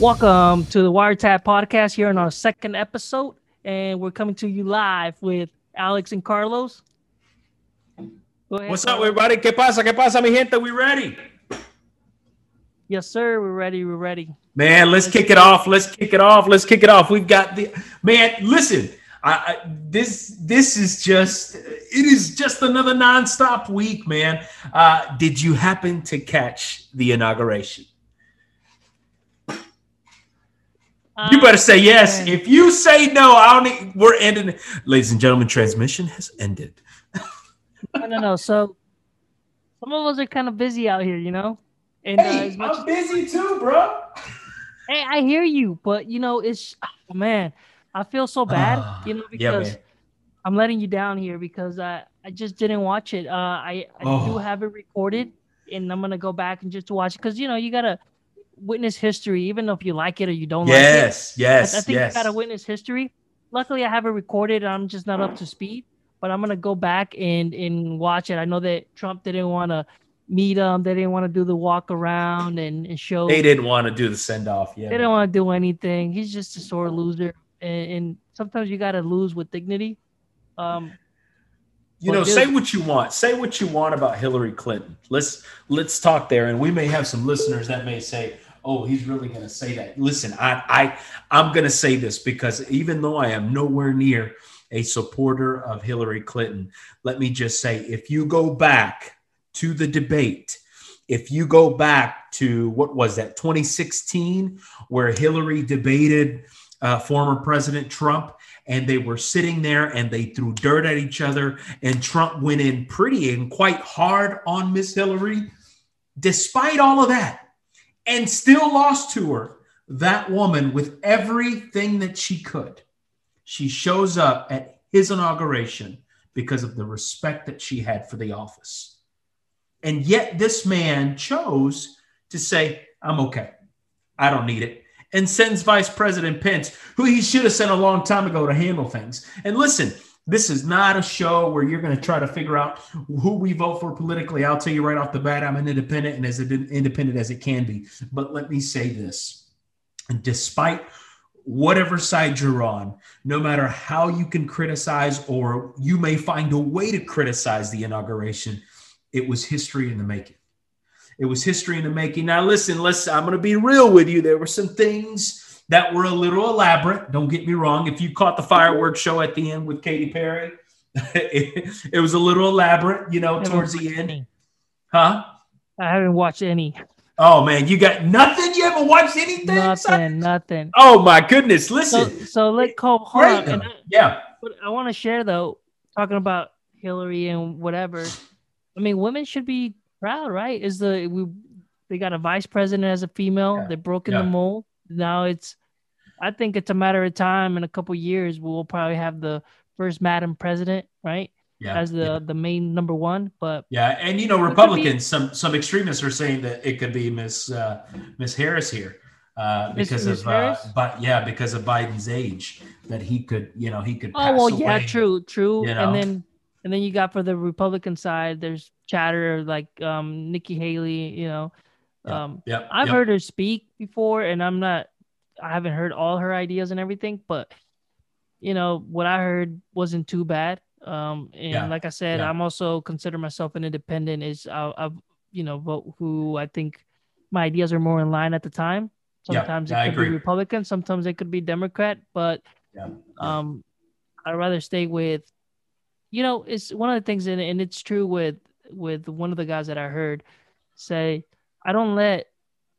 Welcome to the Wiretap Podcast here on our second episode, and we're coming to you live with Alex and Carlos. Ahead, What's up, everybody? ¿Qué pasa? ¿Qué pasa, mi gente? We ready? Yes, sir. We're ready. We're ready. Man, let's kick it off. Let's kick it off. Let's kick it off. We've got the man. Listen, I, I, this this is just it is just another nonstop week, man. Uh, did you happen to catch the inauguration? You better say yes. If you say no, I don't. Need, we're ending. Ladies and gentlemen, transmission has ended. no, no, no. So some of us are kind of busy out here, you know. And uh, hey, uh, I'm busy too, bro. Hey, I hear you, but you know, it's oh, man, I feel so bad, uh, you know, because yeah, I'm letting you down here because I I just didn't watch it. Uh, I I oh. do have it recorded, and I'm gonna go back and just watch it because you know you gotta witness history, even if you like it or you don't yes, like it. Yes, yes, I, I think yes. you gotta witness history. Luckily, I have it recorded. I'm just not up to speed, but I'm gonna go back and and watch it. I know that Trump didn't want to meet him. They didn't want to do the walk around and, and show. They didn't want to do the send off. Yeah, they didn't want to do anything. He's just a sore loser, and, and sometimes you gotta lose with dignity. Um, you know, say what you want. Say what you want about Hillary Clinton. Let's let's talk there, and we may have some listeners that may say, oh, he's really going to say that. Listen, I, I, I'm going to say this because even though I am nowhere near a supporter of Hillary Clinton, let me just say, if you go back to the debate, if you go back to what was that 2016, where Hillary debated uh, former President Trump, and they were sitting there and they threw dirt at each other, and Trump went in pretty and quite hard on Miss Hillary. Despite all of that, and still lost to her. That woman, with everything that she could, she shows up at his inauguration because of the respect that she had for the office. And yet, this man chose to say, I'm okay. I don't need it. And sends Vice President Pence, who he should have sent a long time ago to handle things. And listen, this is not a show where you're going to try to figure out who we vote for politically. I'll tell you right off the bat, I'm an independent and as independent as it can be. But let me say this And despite whatever side you're on, no matter how you can criticize or you may find a way to criticize the inauguration, it was history in the making. It was history in the making. Now, listen, let's, I'm going to be real with you. There were some things that were a little elaborate. Don't get me wrong. If you caught the fireworks show at the end with Katy Perry, it, it, was a little elaborate, you know, towards the end. Any. Huh? I haven't watched any. Oh man, you got nothing? You haven't watched anything? Nothing, son? nothing. Oh my goodness. Listen. So, so let call hold on. yeah. But I want to share though, talking about Hillary and whatever. I mean, women should be proud, right? Is the we they got a vice president as a female, yeah. they've broken yeah. the mold. Now it's I think it's a matter of time. In a couple years, we'll probably have the first Madam President, right? Yeah, as the yeah. the main number one. But yeah, and you know, Republicans, some some extremists are saying that it could be Miss uh, Miss Harris here. Uh, because Ms. of uh, but yeah, because of Biden's age, that he could, you know, he could. oh well, away, yeah, true, true. You know? And then and then you got for the Republican side, there's chatter like um, Nikki Haley. You know, um, yeah, I've yep. heard her speak before, and I'm not I haven't heard all her ideas and everything, but you know what I heard wasn't too bad. Um, and yeah. like I said, yeah. I'm also consider myself an independent. Is I'll, you know vote who I think my ideas are more in line at the time. Sometimes yeah, it could be Republican, sometimes it could be Democrat, but um, I'd rather stay with. You know, it's one of the things, and, and it's true with with one of the guys that I heard say, I don't let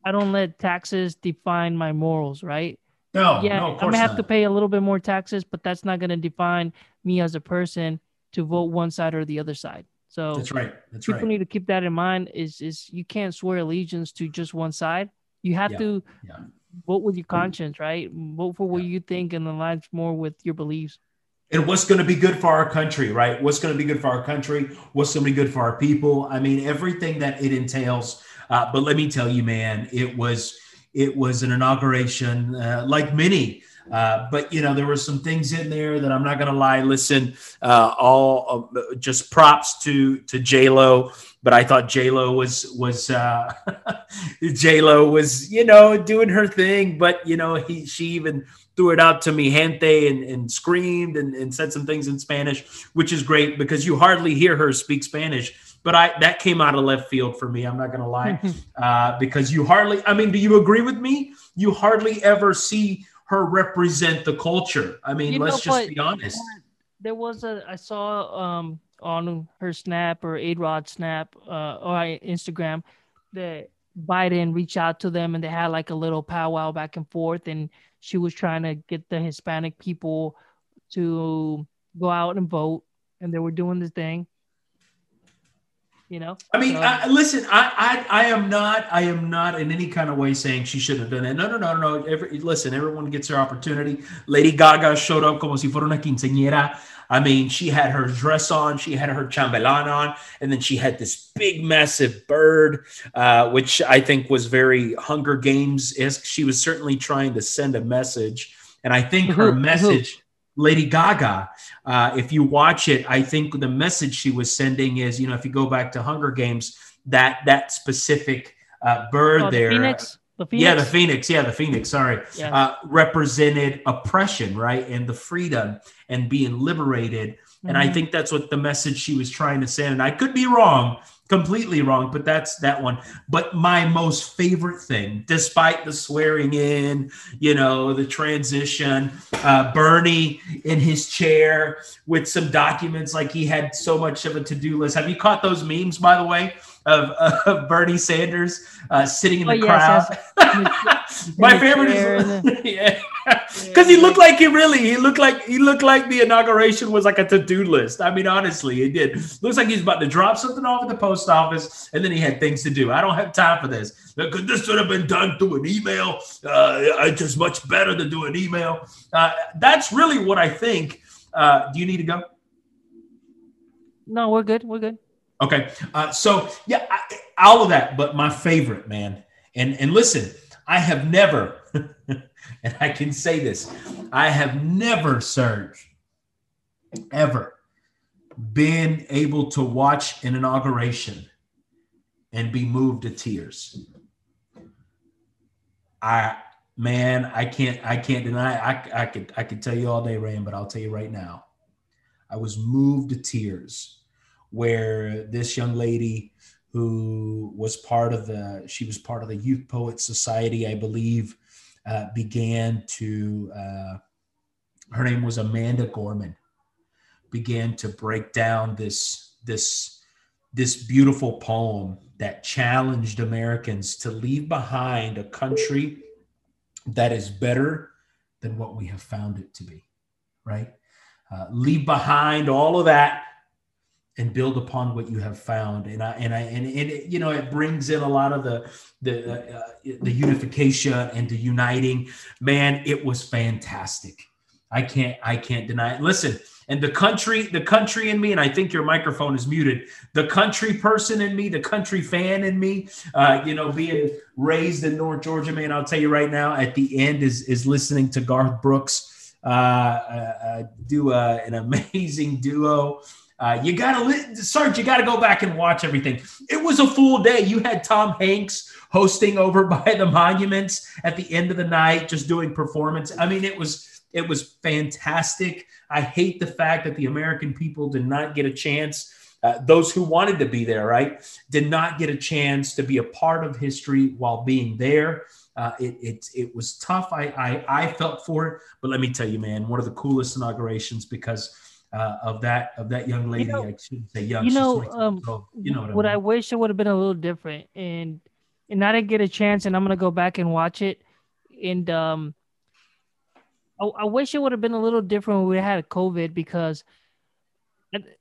I don't let taxes define my morals, right? No, yeah, no, I'm gonna have not. to pay a little bit more taxes, but that's not gonna define me as a person to vote one side or the other side. So that's right. That's people right. need to keep that in mind. Is is you can't swear allegiance to just one side. You have yeah. to yeah. vote with your conscience, right? Vote for what yeah. you think and aligns more with your beliefs. And what's going to be good for our country, right? What's going to be good for our country? What's going to be good for our people? I mean, everything that it entails uh, but let me tell you, man, it was it was an inauguration uh, like many Uh, but you know, there were some things in there that I'm not going to lie. Listen, uh, all just props to to J Lo. But I thought J Lo was was uh, J Lo was you know doing her thing. But you know, he she even threw it out to me, gente, and, and screamed and, and said some things in Spanish, which is great because you hardly hear her speak Spanish but I that came out of left field for me. I'm not going to lie, uh, because you hardly. I mean, do you agree with me? You hardly ever see her represent the culture. I mean, you let's know, just be honest. There was a I saw um on her snap or A Rod snap uh, or Instagram that Biden reached out to them and they had like a little powwow back and forth and she was trying to get the Hispanic people to go out and vote and they were doing the thing you know? I mean so, I, listen I, I i am not i am not in any kind of way saying she shouldn't have done it no no no no. Every, listen everyone gets their opportunity. Lady gaga showed up como si fuera una quinceañera I mean, she had her dress on, she had her chambelán on, and then she had this big, massive bird, uh, which I think was very Hunger Games. She was certainly trying to send a message. And I think her message Lady Gaga. Uh, if you watch it, I think the message she was sending is, you know, if you go back to Hunger Games, that that specific uh, bird oh, there, Phoenix? The Phoenix? yeah, the Phoenix, yeah, the Phoenix, sorry, yeah. uh, represented oppression, right, and the freedom and being liberated. Mm-hmm. And I mm-hmm. think that's what the message she was trying to send. And I could be wrong, completely wrong, but that's that one. But my most favorite thing, despite the swearing in, you know, the transition, uh, Bernie in his chair with some documents, like he had so much of a to do list. Have you caught those memes, by the way? Of, of Bernie Sanders uh, sitting in the oh, crowd. Yes, My favorite is yeah, because he looked like he really he looked like he looked like the inauguration was like a to do list. I mean, honestly, he did. Looks like he's about to drop something off at the post office, and then he had things to do. I don't have time for this. Because this should have been done through an email. Uh, it's just much better to do an email. Uh, that's really what I think. Uh, do you need to go? No, we're good. We're good. Okay. Uh, so yeah, I, all of that, but my favorite, man. And and listen, I have never, and I can say this, I have never, Serge, ever been able to watch an inauguration and be moved to tears. I man, I can't I can't deny I I could I could tell you all day, Rand, but I'll tell you right now. I was moved to tears where this young lady who was part of the she was part of the youth poet society i believe uh, began to uh, her name was amanda gorman began to break down this this this beautiful poem that challenged americans to leave behind a country that is better than what we have found it to be right? Uh, leave behind all of that and build upon what you have found. And i and i and, and it, you know it brings in a lot of the the uh, the unification and the uniting. Man it was fantastic. I can't i can't deny it. Listen and the country the country in me and i think your microphone is muted. The country person in me the country fan in me uh, you know being raised in north georgia man i'll tell you right now at the end is is listening to garth brooks uh, uh, uh do an amazing duo uh, you gotta, li- you gotta go back and watch everything. It was a full day. You had Tom Hanks hosting over by the monuments at the end of the night, just doing performance. I mean, it was it was fantastic. I hate the fact that the American people did not get a chance. Uh, those who wanted to be there, right, did not get a chance to be a part of history while being there. Uh, it, it, it was tough. I, I, I felt for it, but let me tell you, man, one of the coolest inaugurations because uh, of that of that young lady. You know, I shouldn't say young. You know, um, you know what, what I, mean. I, wish it would have been a little different, and and I didn't get a chance, and I'm gonna go back and watch it, and um, I, I wish it would have been a little different when we had a COVID because,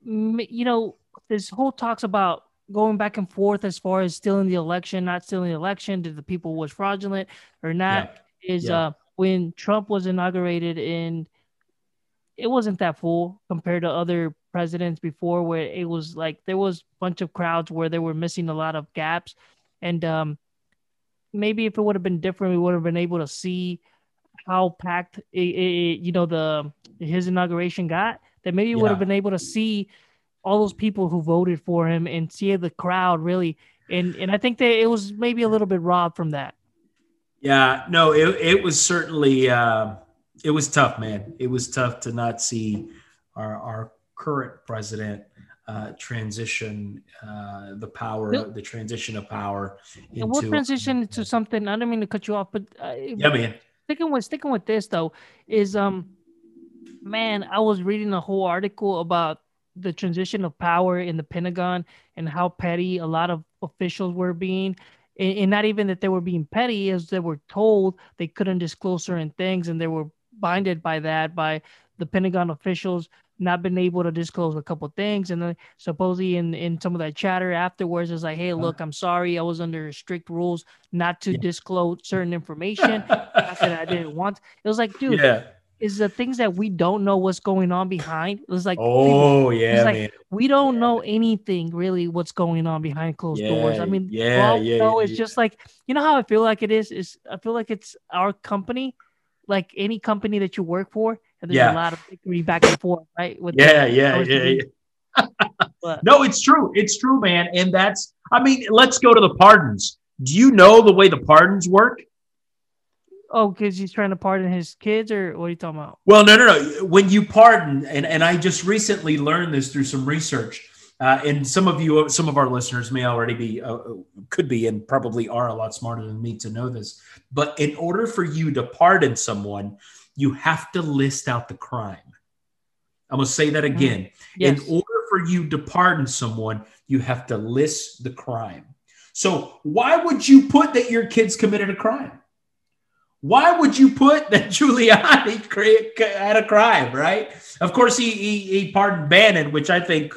you know, this whole talks about going back and forth as far as stealing the election, not stealing the election, did the people was fraudulent or not? Yeah. Is yeah. uh when Trump was inaugurated in it wasn't that full compared to other presidents before where it was like there was a bunch of crowds where they were missing a lot of gaps and um, maybe if it would have been different we would have been able to see how packed it, it, you know the his inauguration got, that maybe yeah. would have been able to see all those people who voted for him and see the crowd really. And and I think that it was maybe a little bit robbed from that. Yeah, no, it it was certainly uh, it was tough, man. It was tough to not see our our current president uh, transition uh, the power, the transition of power. Into, and we'll transition to something. I don't mean to cut you off, but uh, yeah, man. Sticking with sticking with this though is um, man, I was reading a whole article about the transition of power in the Pentagon and how petty a lot of officials were being. And, and not even that they were being petty, as they were told they couldn't disclose certain things, and they were binded by that by the Pentagon officials not been able to disclose a couple things and then supposedly in in some of that chatter afterwards is like hey uh-huh. look i'm sorry i was under strict rules not to yeah. disclose certain information not that i didn't want it was like dude yeah is the things that we don't know what's going on behind. It was like, oh yeah, like, man. we don't know anything really what's going on behind closed yeah, doors. I mean, yeah, yeah, no, it's yeah. just like you know how I feel like it is. Is I feel like it's our company, like any company that you work for, and there's yeah. a lot of bickering back and forth, right? With yeah, the, yeah, yeah, yeah. no, it's true. It's true, man. And that's, I mean, let's go to the pardons. Do you know the way the pardons work? Oh, because he's trying to pardon his kids, or what are you talking about? Well, no, no, no. When you pardon, and, and I just recently learned this through some research, uh, and some of you, some of our listeners may already be, uh, could be, and probably are a lot smarter than me to know this. But in order for you to pardon someone, you have to list out the crime. I'm going to say that mm-hmm. again. Yes. In order for you to pardon someone, you have to list the crime. So, why would you put that your kids committed a crime? Why would you put that Giuliani had a crime, right? Of course, he, he, he pardoned Bannon, which I think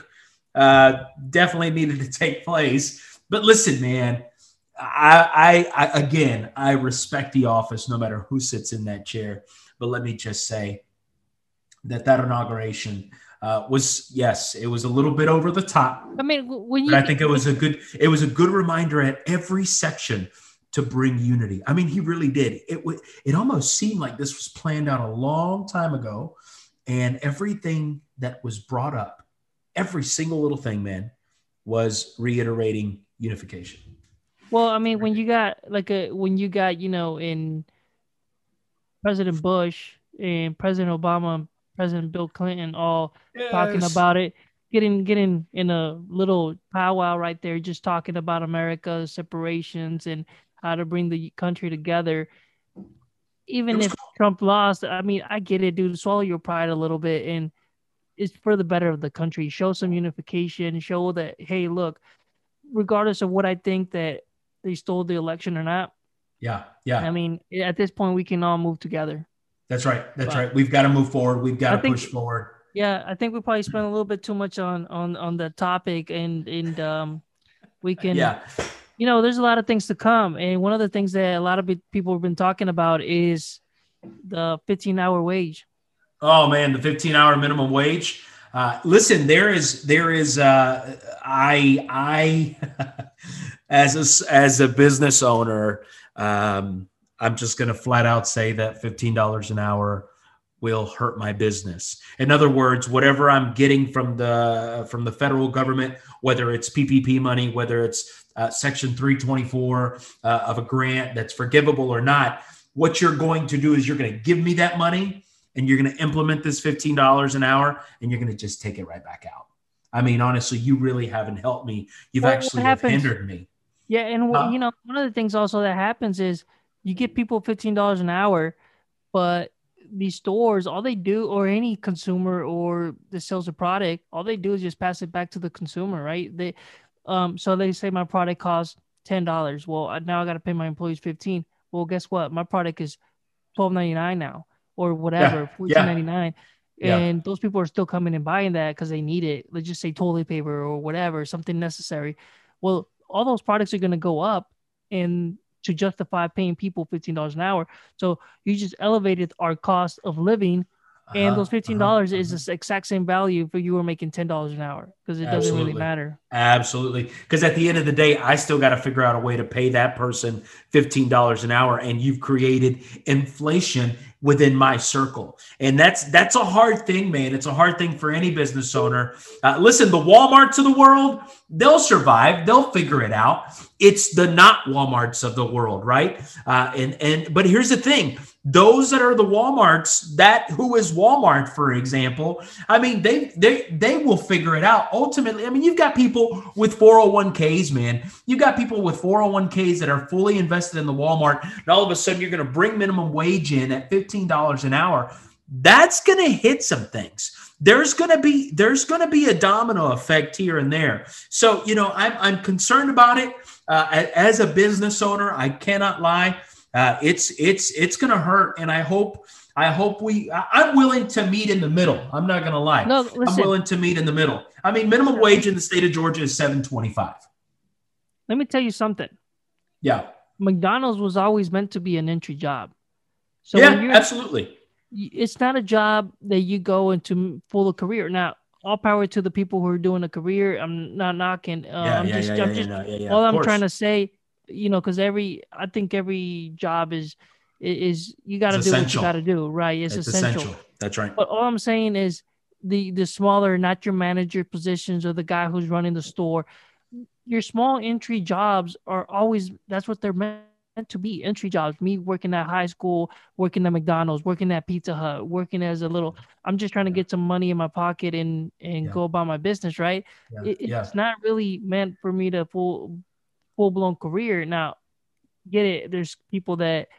uh, definitely needed to take place. But listen, man, I, I, I again, I respect the office no matter who sits in that chair. But let me just say that that inauguration uh, was yes, it was a little bit over the top. I mean, when you, I think it was a good, it was a good reminder at every section to bring unity. I mean, he really did. It w- it almost seemed like this was planned out a long time ago, and everything that was brought up, every single little thing, man, was reiterating unification. Well, I mean, when you got like a when you got you know in President Bush and President Obama and President Bill Clinton all yes. talking about it, getting getting in a little powwow right there, just talking about America's separations and how to bring the country together. Even if cool. Trump lost, I mean, I get it, dude. Swallow your pride a little bit, and it's for the better of the country. Show some unification. Show that, hey, look, regardless of what I think that they stole the election or not, yeah, yeah. I mean, at this point, we can all move together. That's right. That's but right. We've got to move forward. We've got I to think, push forward. Yeah, I think we probably spent a little bit too much on on on the topic, and and um, we can. Yeah. You know, there's a lot of things to come, and one of the things that a lot of people have been talking about is the 15 hour wage. Oh man, the 15 hour minimum wage. Uh, listen, there is there is uh, I I as a, as a business owner, um, I'm just going to flat out say that $15 an hour will hurt my business. In other words, whatever I'm getting from the from the federal government, whether it's PPP money, whether it's uh, Section 324 uh, of a grant that's forgivable or not, what you're going to do is you're going to give me that money and you're going to implement this $15 an hour and you're going to just take it right back out. I mean, honestly, you really haven't helped me. You've actually hindered me. Yeah, and uh, you know, one of the things also that happens is you get people fifteen dollars an hour, but these stores, all they do, or any consumer or the sells a product, all they do is just pass it back to the consumer, right? They, um, so they say my product costs ten dollars. Well, now I got to pay my employees fifteen. Well, guess what? My product is twelve ninety nine now, or whatever, yeah, fourteen ninety nine. Yeah. And those people are still coming and buying that because they need it. Let's just say toilet paper or whatever, something necessary. Well, all those products are going to go up and to justify paying people $15 an hour. So you just elevated our cost of living. And uh-huh, those $15 uh-huh, is uh-huh. the exact same value for you were making $10 an hour because it doesn't really matter. Absolutely. Because at the end of the day, I still got to figure out a way to pay that person $15 an hour. And you've created inflation within my circle. And that's that's a hard thing man. It's a hard thing for any business owner. Uh, listen the walmarts of the world they'll survive. They'll figure it out. It's the not walmarts of the world right? Uh, and and but here's the thing. Those that are the walmarts that who is walmart for example i mean they they they will figure it out ultimately i mean you've got people with 401ks man. You've got people with 401ks that are fully invested in the walmart and all of a sudden you're going to bring minimum wage in at $15 an hour. That's going to hit some things. There's going to be there's going to be a domino effect here and there. So you know i'm, I'm concerned about it. Uh, as a business owner i cannot lie. Uh, it's it's it's gonna hurt, and I hope I hope we. I'm willing to meet in the middle. I'm not gonna lie. No, listen. I'm willing to meet in the middle. I mean, minimum wage in the state of Georgia is 7.25. Let me tell you something. Yeah. McDonald's was always meant to be an entry job. So yeah, absolutely. It's not a job that you go into full of career. Now, all power to the people who are doing a career. I'm not knocking. Uh, yeah, I'm yeah, just, yeah, I'm just. No, all I'm trying to say you know, because every I think every job is is you got to do essential. what you got to do, right? It's, it's essential. essential. That's right. But all I'm saying is the the smaller, not your manager positions or the guy who's running the store. Your small entry jobs are always that's what they're meant to be entry jobs. Me working at high school, working at McDonald's, working at Pizza Hut, working as a little. I'm just trying to get some money in my pocket and and yeah. go about my business. Right? Yeah. It, yeah. It's not really meant for me to full full blown career. Now, get it. There's people that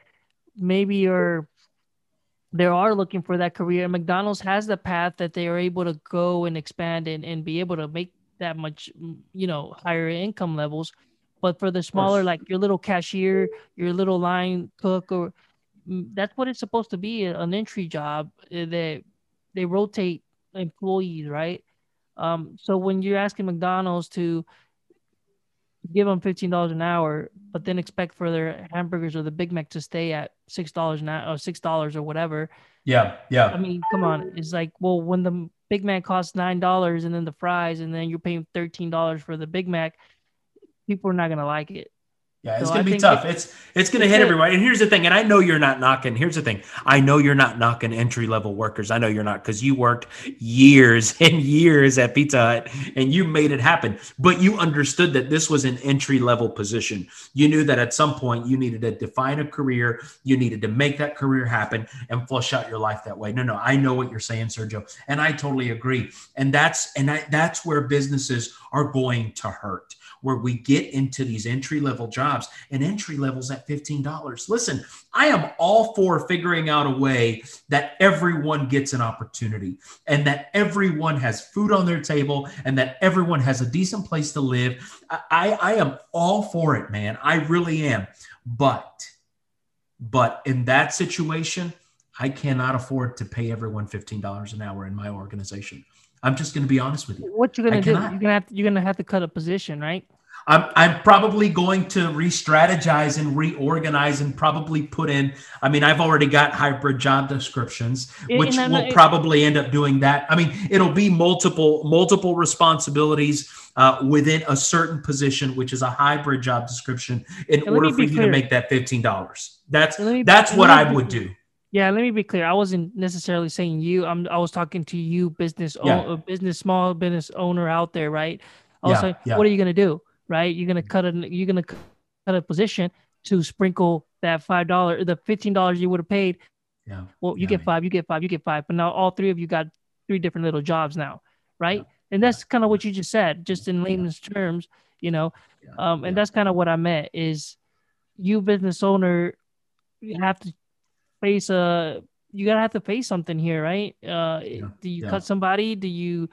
maybe are they are looking for that career. And McDonald's has the path that they are able to go and expand and, and be able to make that much, you know, higher income levels. But for the smaller, like your little cashier, your little line cook, or mm, that's what it's supposed to be an entry job. Eh, that they rotate employees, right? Um, so when you're asking McDonald's to give them fifteen dollars an hour, but then expect for their hamburgers or the Big Mac to stay at six dollars an hour or six dollars or whatever. Yeah, yeah. I mean, come on. It's like, well, when the Big Mac costs nine dollars and then the fries, and then you're paying thirteen dollars for the Big Mac, people are not gonna like it. Yeah, it's so gonna be tough. It, it's it's gonna hit everybody. And here's the thing, and I know you're not knocking. Here's the thing, I know you're not knocking entry level workers. I know you're not because you worked years and years at Pizza Hut and you made it happen. But you understood that this was an entry level position. You knew that at some point you needed to define a career. You needed to make that career happen and flush out your life that way. No, no, I know what you're saying, Sergio, and I totally agree. And that's and I, that's where businesses are going to hurt where we get into these entry level jobs and entry levels at $15. Listen, I am all for figuring out a way that everyone gets an opportunity and that everyone has food on their table and that everyone has a decent place to live. I, I am all for it, man. I really am. But, but in that situation, I cannot afford to pay everyone $15 an hour in my organization. I'm just going to be honest with you. What you're going to do? You're going to have to, you're going to have to cut a position, right? I'm, I'm probably going to re-strategize and reorganize and probably put in. I mean, I've already got hybrid job descriptions, which will probably end up doing that. I mean, it'll be multiple multiple responsibilities uh, within a certain position, which is a hybrid job description, in order for you clear. to make that fifteen dollars. That's that's what I would do. Yeah, let me be clear. I wasn't necessarily saying you. I'm. I was talking to you, business, yeah. business, small business owner out there, right? I was yeah, like, yeah. what are you gonna do? Right? You're gonna cut a you're gonna cut a position to sprinkle that five dollar, the fifteen dollars you would have paid. Yeah. Well, you yeah, get five, you get five, you get five, but now all three of you got three different little jobs now, right? Yeah. And that's kind of what you just said, just in layman's terms, you know. Um, and that's kind of what I meant is you business owner you have to face a you gotta have to face something here, right? Uh, do you cut somebody? Do you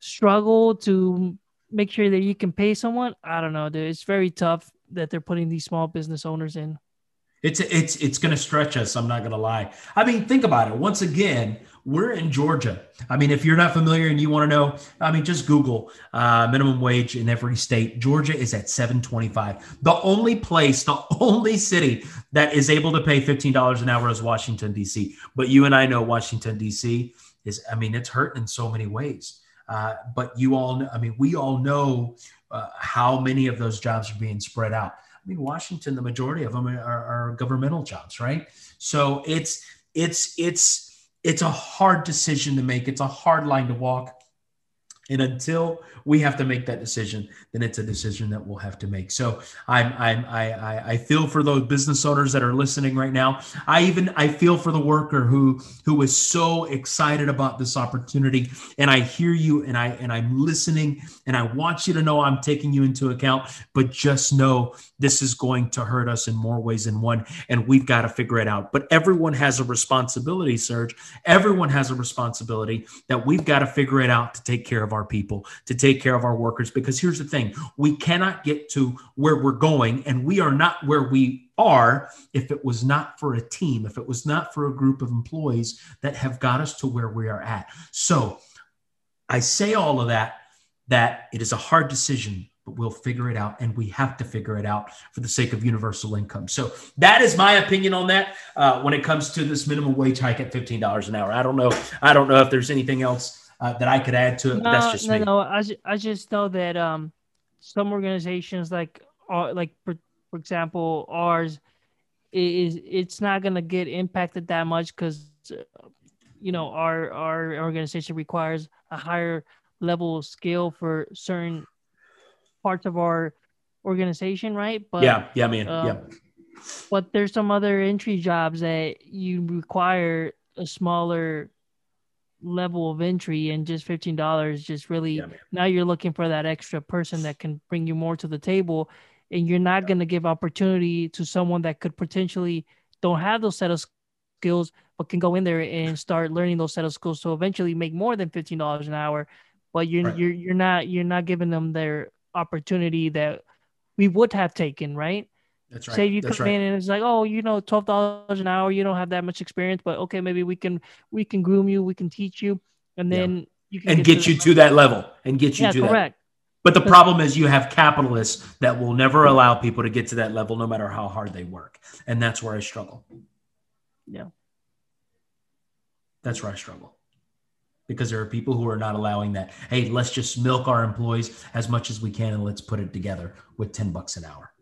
struggle to make sure that you can pay someone. I don't know, dude. It's very tough that they're putting these small business owners in. It's it's it's going to stretch us. I'm not going to lie. I mean, think about it. Once again, we're in Georgia. I mean, if you're not familiar and you want to know, I mean, just Google uh, minimum wage in every state. Georgia is at 725. The only place, the only city that is able to pay $15 an hour is Washington D.C. But you and I know Washington D.C. is. I mean, it's hurting in so many ways. Uh, but you all, I mean, we all know uh, how many of those jobs are being spread out. I mean, Washington, the majority of them are, are governmental jobs, right? So it's it's it's it's a hard decision to make. It's a hard line to walk. And until we have to make that decision, then it's a decision that we'll have to make. So I'm, I'm I, I feel for those business owners that are listening right now. I even I feel for the worker who who is so excited about this opportunity. And I hear you and I and I'm listening and I want you to know I'm taking you into account, but just know this is going to hurt us in more ways than one. And we've got to figure it out. But everyone has a responsibility, Serge. Everyone has a responsibility that we've got to figure it out to take care of our people, to take care of our workers. Because here's the thing we cannot get to where we're going, and we are not where we are if it was not for a team, if it was not for a group of employees that have got us to where we are at. So I say all of that, that it is a hard decision but we'll figure it out and we have to figure it out for the sake of universal income so that is my opinion on that uh, when it comes to this minimum wage hike at $15 an hour i don't know i don't know if there's anything else uh, that i could add to it no, that's just no me. no I, I just know that um, some organizations like uh, like for, for example ours is it's not going to get impacted that much because you know our our organization requires a higher level of skill for certain parts of our organization, right? But yeah, yeah, man, um, yeah. But there's some other entry jobs that you require a smaller level of entry and just fifteen dollars just really yeah, now you're looking for that extra person that can bring you more to the table and you're not yeah. going to give opportunity to someone that could potentially don't have those set of skills but can go in there and start learning those set of skills so eventually make more than $15 an hour but you're right. you're you're not you're not giving them their opportunity that we would have taken, right? That's right. Say you That's come right. in and it's like, oh, you know, twelve dollars an hour, you don't have that much experience, but okay, maybe we can we can groom you, we can teach you, and then yeah. you can and get, get to you to that level and get you yeah, to correct. that. But the problem is you have capitalists that will never allow people to get to that level no matter how hard they work. And that's where I struggle. Yeah. That's where I struggle because there are people who are not allowing that. Hey, let's just milk our employees as much as we can and let's put it together with 10 bucks an hour.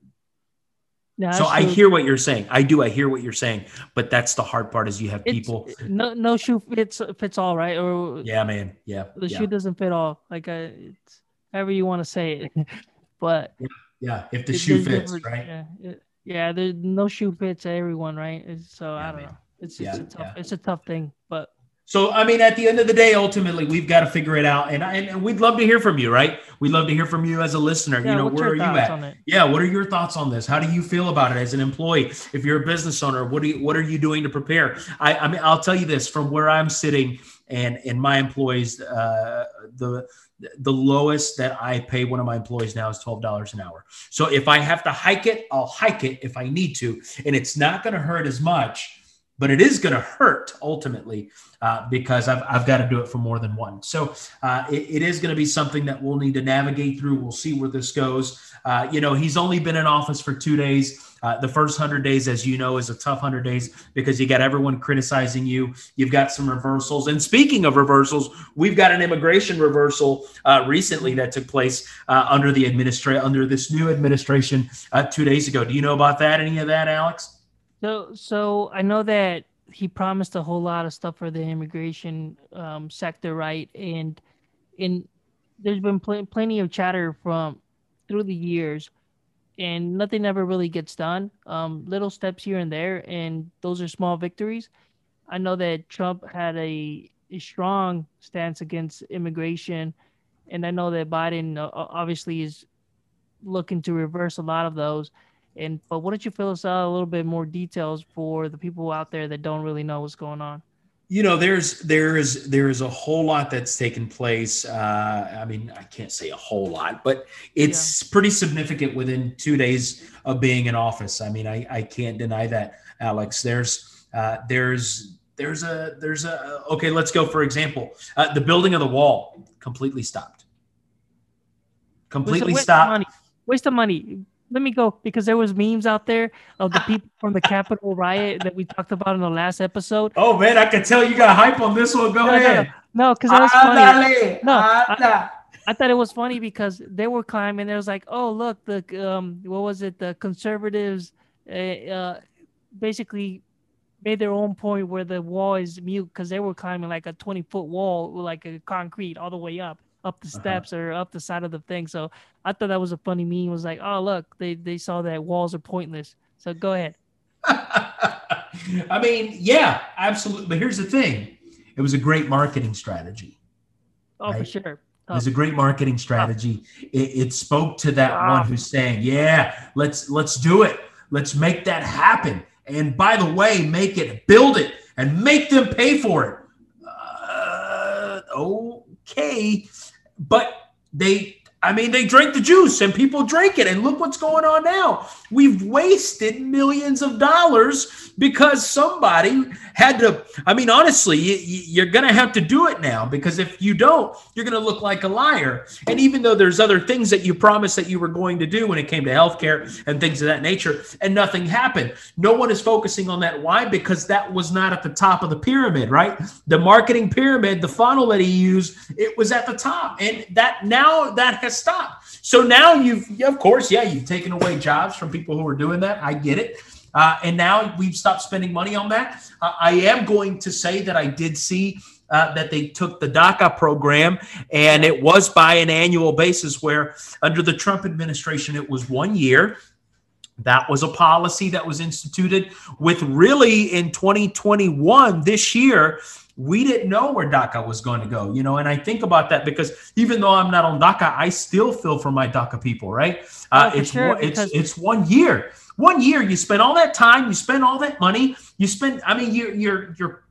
No, so I hear what you're saying. I do. I hear what you're saying, but that's the hard part is you have people. no, no shoe fits fits all, right? Or yeah, man. Yeah. The yeah. shoe doesn't fit all. Like uh, it's however you want to say it, but yeah, yeah. if the shoe fits, right? Yeah, it, yeah. There's no shoe fits everyone, right? So yeah, I don't man. know. It's, it's a tough. It's a tough thing, but so, I mean, at the end of the day, ultimately, we've got to figure it out, and, and we'd love to hear from you, right? We'd love to hear from you as a listener. Yeah, you know, where are you at? Yeah, what are your thoughts on this? How do you feel about it as an employee? If you're a business owner, what are you what are you doing to prepare? I, I mean, I'll tell you this from where I'm sitting, and and my employees, uh, the the lowest that I pay one of my employees now is twelve dollars an hour. So if I have to hike it, I'll hike it if I need to, and it's not going to hurt as much but it is going to hurt ultimately uh, because I've, I've got to do it for more than one. So uh, it, it is going to be something that we'll need to navigate through. We'll see where this goes. Uh, you know, he's only been in office for two days. Uh, the first 100 days, as you know, is a tough 100 days because you got everyone criticizing you. You've got some reversals. And speaking of reversals, we've got an immigration reversal uh, recently that took place uh, under the administration, under this new administration two days ago. Do you know about that? Any of that, Alex? So, so I know that he promised a whole lot of stuff for the immigration um, sector, right? And in there's been pl- plenty of chatter from through the years, and nothing ever really gets done. Um, little steps here and there, and those are small victories. I know that Trump had a, a strong stance against immigration, and I know that Biden uh, obviously is looking to reverse a lot of those. And but why don't you fill us out a little bit more details for the people out there that don't really know what's going on? You know, there's there is there is a whole lot that's taken place. Uh, I mean, I can't say a whole lot, but it's yeah. pretty significant within two days of being in office. I mean, I, I can't deny that, Alex. There's uh, there's there's a there's a okay. Let's go for example. Uh, the building of the wall completely stopped. Completely waste stopped. Of money. Waste of money let me go because there was memes out there of the people from the Capitol riot that we talked about in the last episode. Oh man, I can tell you got hype on this one. Go no, ahead. No, because no, that was funny. No, I, I, thought it was funny because they were climbing. It was like, oh look, the um, what was it? The conservatives, uh, uh basically made their own point where the wall is mute because they were climbing like a 20 foot wall like a concrete all the way up up the uh-huh. steps uh-huh. or up the side of the thing so i thought that was a funny meme it was like oh look they they saw that walls are pointless so go ahead i mean yeah absolutely but here's the thing it was a great marketing strategy oh right? for sure it was a great marketing strategy. It, it spoke to that one who's saying, "Yeah, let's let's do it. Let's make that happen." And by the way, make it, build it, and make them pay for it. Uh, okay. But they I mean, they drank the juice and people drink it. And look what's going on now. We've wasted millions of dollars because somebody had to. I mean, honestly, you, are going to have to do it now because if you don't, you're going to look like a liar. And even though there's other things that you promised that you were going to do when it came to healthcare and things of that nature, and nothing happened, no one is focusing on that. Why? Because that was not at the top of the pyramid, right? The marketing pyramid, the funnel that he used, it was at the top. And that now that has stop. So now you've, of course, yeah, you've taken away jobs from people who are doing that. I get it. Uh, and now we've stopped spending money on that. Uh, I am going to say that I did see uh, that they took the DACA program, and it was by an annual basis, where under the Trump administration, it was one year. That was a policy that was instituted with really in 2021, this year, we didn't know where DACA was going to go, you know, and I think about that because even though I'm not on DACA, I still feel for my DACA people, right? Uh, oh, it's sure, one, it's it's one year. One year, you spend all that time, you spend all that money, you spend. I mean, you're you're you're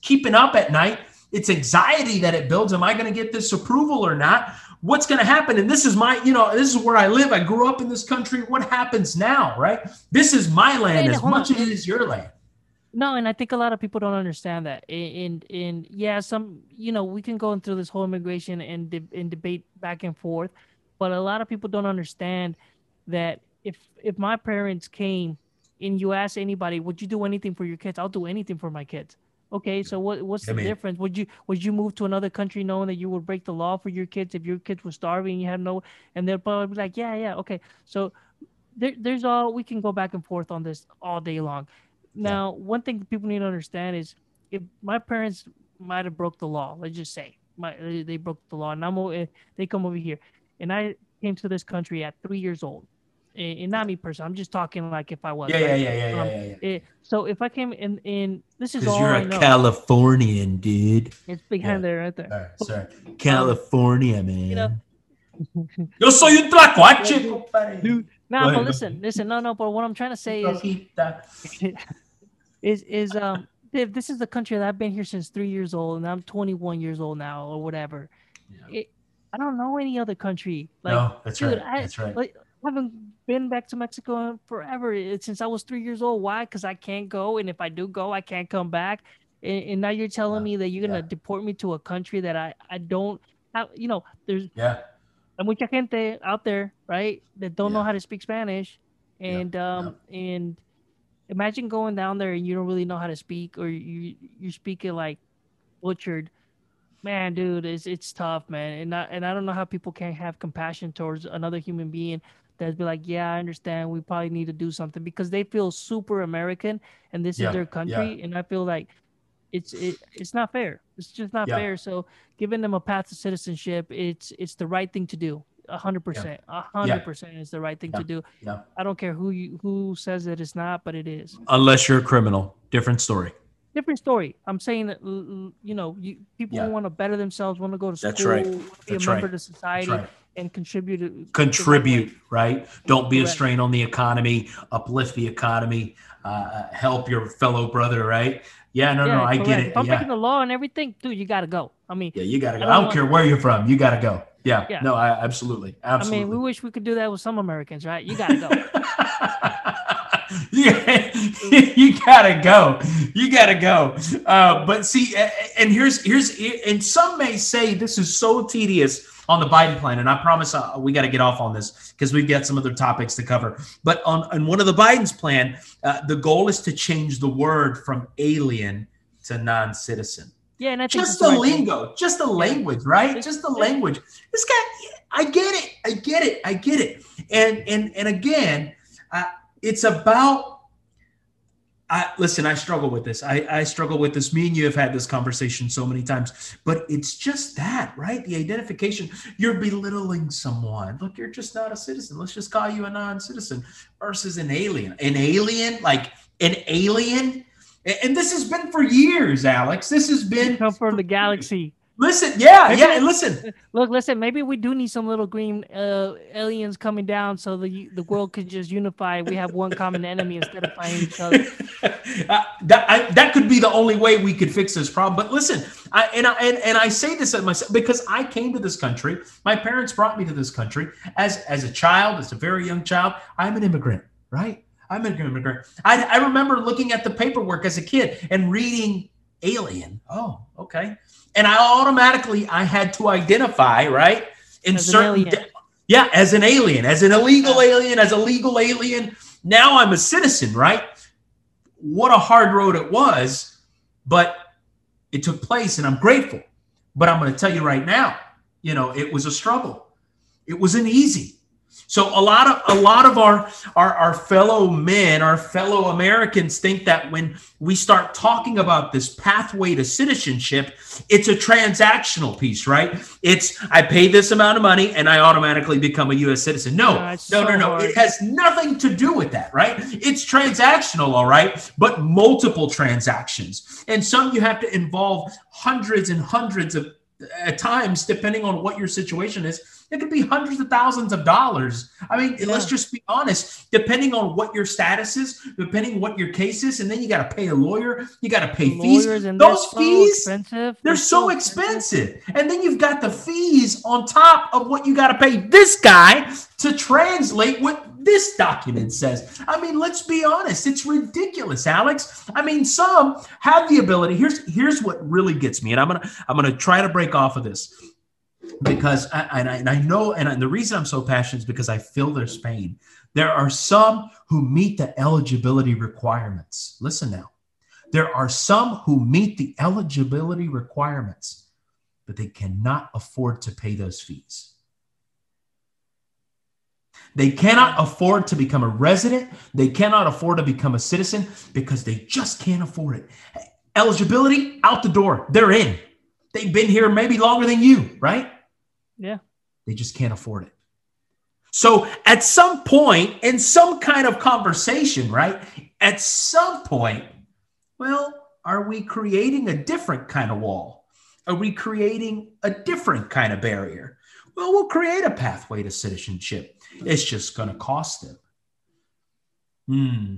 keeping up at night. It's anxiety that it builds. Am I going to get this approval or not? What's going to happen? And this is my, you know, this is where I live. I grew up in this country. What happens now, right? This is my land as much as it is your land. No, and I think a lot of people don't understand that. And and yeah, some you know we can go through this whole immigration and de- and debate back and forth, but a lot of people don't understand that if if my parents came and you ask anybody, would you do anything for your kids? I'll do anything for my kids. Okay, so what what's the difference? Would you would you move to another country knowing that you would break the law for your kids if your kids were starving and you had no and they'll probably be like, Yeah, yeah, okay. So there, there's all we can go back and forth on this all day long. Now, yeah. one thing people need to understand is if my parents might have broke the law, let's just say my they broke the law, and I'm they come over here, and I came to this country at three years old, and, not me personally. I'm just talking like if I was. Yeah, right? yeah, yeah, yeah, um, yeah, yeah, yeah. so if I came in, in this is all you're I a know. Californian, dude. It's behind yeah. there, right there. All right, sorry, California, man. You know, Yo soy un tlacuache, dude. No, but listen, listen, no, no. But what I'm trying to say is, is is um if this is the country that I've been here since three years old and I'm 21 years old now or whatever. Yeah. It, I don't know any other country. Like, no, that's dude, right. I, that's right. Like, I haven't been back to Mexico forever. It, since I was three years old. Why? Because I can't go, and if I do go, I can't come back. And, and now you're telling yeah. me that you're gonna yeah. deport me to a country that I I don't have. You know, there's yeah. Mucha gente out there, right, that don't know how to speak Spanish, and um and imagine going down there and you don't really know how to speak or you you're speaking like butchered. Man dude it's it's tough man. And I, and I don't know how people can have compassion towards another human being that's be like yeah i understand. We probably need to do something because they feel super american and this yeah, is their country yeah. and i feel like it's it, it's not fair. It's just not yeah. fair. So giving them a path to citizenship it's it's the right thing to do hundred percent, a hundred percent is the right thing yeah. to do. Yeah. I don't care who you who says that it's not, but it is. Unless you're a criminal, different story. Different story. I'm saying that you know, you, people yeah. want to better themselves, want to go to school, That's right. be That's a member right. of society, right. and contribute. To, contribute, right? Don't be a strain on the economy. Uplift the economy. Uh, help your fellow brother, right? Yeah, no, yeah, no, I get it. If I'm yeah. breaking the law and everything, dude, you got to go. I mean, yeah, you got to go. I don't, I don't care where you're from. You got to go. Yeah. yeah. No, I absolutely. Absolutely. I mean, we wish we could do that with some Americans, right? You got to go. yeah, you gotta go. You gotta go. Uh, but see, and here's here's and some may say this is so tedious on the Biden plan, and I promise uh, we got to get off on this because we've got some other topics to cover. But on, on one of the Biden's plan, uh, the goal is to change the word from alien to non-citizen. Yeah, and I think just the right lingo, thing. just the language, right? Just the language. This guy, I get it, I get it, I get it. And and and again, uh, it's about I listen, I struggle with this. I, I struggle with this. Me and you have had this conversation so many times, but it's just that, right? The identification, you're belittling someone. Look, you're just not a citizen. Let's just call you a non-citizen versus an alien. An alien, like an alien. And this has been for years, Alex. This has been come from the galaxy. Listen, yeah, maybe, yeah, listen. Look, listen. Maybe we do need some little green uh, aliens coming down so the the world can just unify. We have one common enemy instead of fighting each other. uh, that I, that could be the only way we could fix this problem. But listen, I, and I and, and I say this at myself because I came to this country. My parents brought me to this country as as a child, as a very young child. I'm an immigrant, right? I'm an immigrant. I, I remember looking at the paperwork as a kid and reading alien. Oh, okay and I automatically I had to identify right in as certain de- yeah as an alien, as an illegal alien, as a legal alien. Now I'm a citizen, right? What a hard road it was, but it took place, and I'm grateful. But I'm going to tell you right now, you know, it was a struggle. It wasn't easy. So a lot of a lot of our, our our fellow men, our fellow Americans think that when we start talking about this pathway to citizenship, it's a transactional piece, right? It's I pay this amount of money and I automatically become a US citizen. No, ah, no, no, so no, no. It has nothing to do with that, right? It's transactional, all right, but multiple transactions. And some you have to involve hundreds and hundreds of at times, depending on what your situation is it could be hundreds of thousands of dollars. I mean, yeah. let's just be honest. Depending on what your status is, depending what your case is, and then you got to pay a lawyer. You got to pay fees. Those fees, so expensive. They're, they're so, so expensive. expensive. And then you've got the fees on top of what you got to pay this guy to translate what this document says. I mean, let's be honest, it's ridiculous, Alex. I mean, some have the ability. Here's here's what really gets me, and I'm gonna I'm gonna try to break off of this because I, and, I, and I know, and the reason I'm so passionate is because I feel there's pain. There are some who meet the eligibility requirements. Listen now. There are some who meet the eligibility requirements, but they cannot afford to pay those fees. They cannot afford to become a resident. They cannot afford to become a citizen because they just can't afford it. Eligibility out the door. They're in. They've been here maybe longer than you, right? Yeah. They just can't afford it. So at some point, in some kind of conversation, right? At some point, well, are we creating a different kind of wall? Are we creating a different kind of barrier? Well, we'll create a pathway to citizenship. It's just going to cost them. Hmm.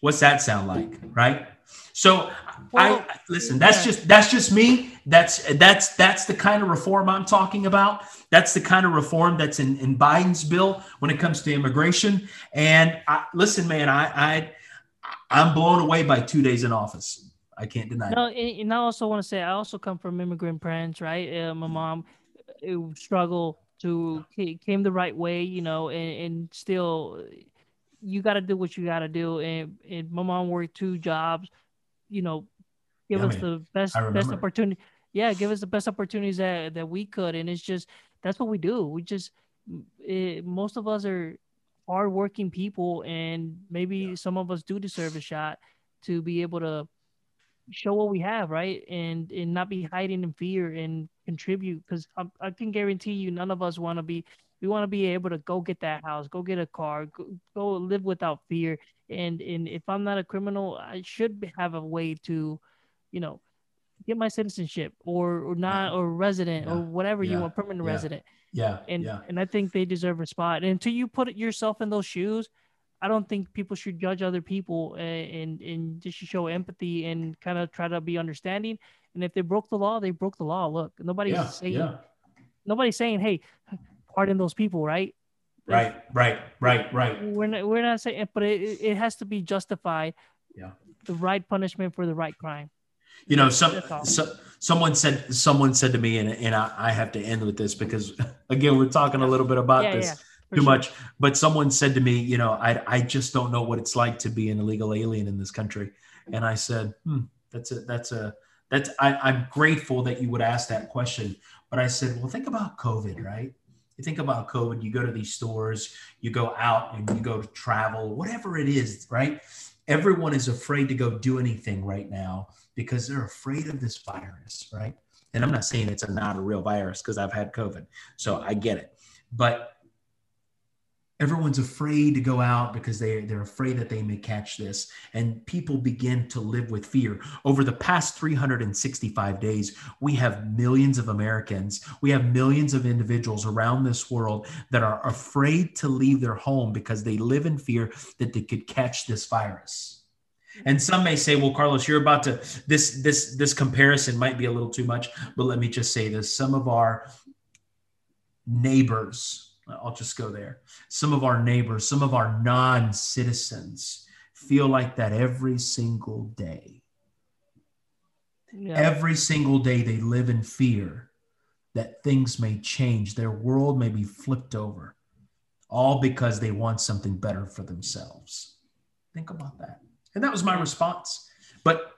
What's that sound like, right? So well, I listen. That's yeah. just that's just me. That's that's that's the kind of reform I'm talking about. That's the kind of reform that's in, in Biden's bill when it comes to immigration. And I, listen, man, I, I I'm blown away by two days in office. I can't deny. No, and I also want to say I also come from immigrant parents, right? Uh, my mom uh, to came the right way, you know, and, and still you got to do what you got to do. And, and my mom worked two jobs, you know, give us the best best opportunity. Yeah, give us the best opportunities that, that we could. And it's just that's what we do. We just it, most of us are hardworking people, and maybe yeah. some of us do deserve a shot to be able to show what we have, right? And and not be hiding in fear and contribute. Because I, I can guarantee you, none of us want to be we want to be able to go get that house, go get a car, go, go live without fear. And and if I'm not a criminal, I should have a way to, you know, get my citizenship or or not or resident yeah. or whatever yeah. you want, permanent resident. Yeah. And and I think they deserve a spot. And until you put yourself in those shoes, I don't think people should judge other people and and, and just show empathy and kind of try to be understanding. And if they broke the law, they broke the law. Look, nobody's saying nobody's saying, hey, pardon those people, right? Right, right, right, right. We're not, we're not saying, but it, it has to be justified. Yeah. The right punishment for the right crime. You know, some, so, someone said someone said to me, and, and I, I, have to end with this because again, we're talking a little bit about yeah, this yeah, too sure. much. But someone said to me, you know, I I just don't know what it's like to be an illegal alien in this country. And I said, hmm, that's a that's a that's I, I'm grateful that you would ask that question. But I said, well, think about COVID, right? you think about COVID, you go to these stores, you go out and you go to travel, whatever it is, right? everyone is afraid to go do anything right now because they're afraid of this virus, right? And I'm not saying it's a, not a real virus because I've had COVID, so I get it. But everyone's afraid to go out because they, they're afraid that they may catch this. And people begin to live with fear. Over the past 365 days we have millions of americans we have millions of individuals around this world that are afraid to leave their home because they live in fear that they could catch this virus. And some may say well carlos you're about to this this this comparison might be a little too much but let me just say this. Some of our neighbors I'll just go there. Some of our neighbors, some of our non citizens feel like that every single day. Yeah. Every single day they live in fear that things may change, their world may be flipped over, all because they want something better for themselves. Think about that. And that was my response. But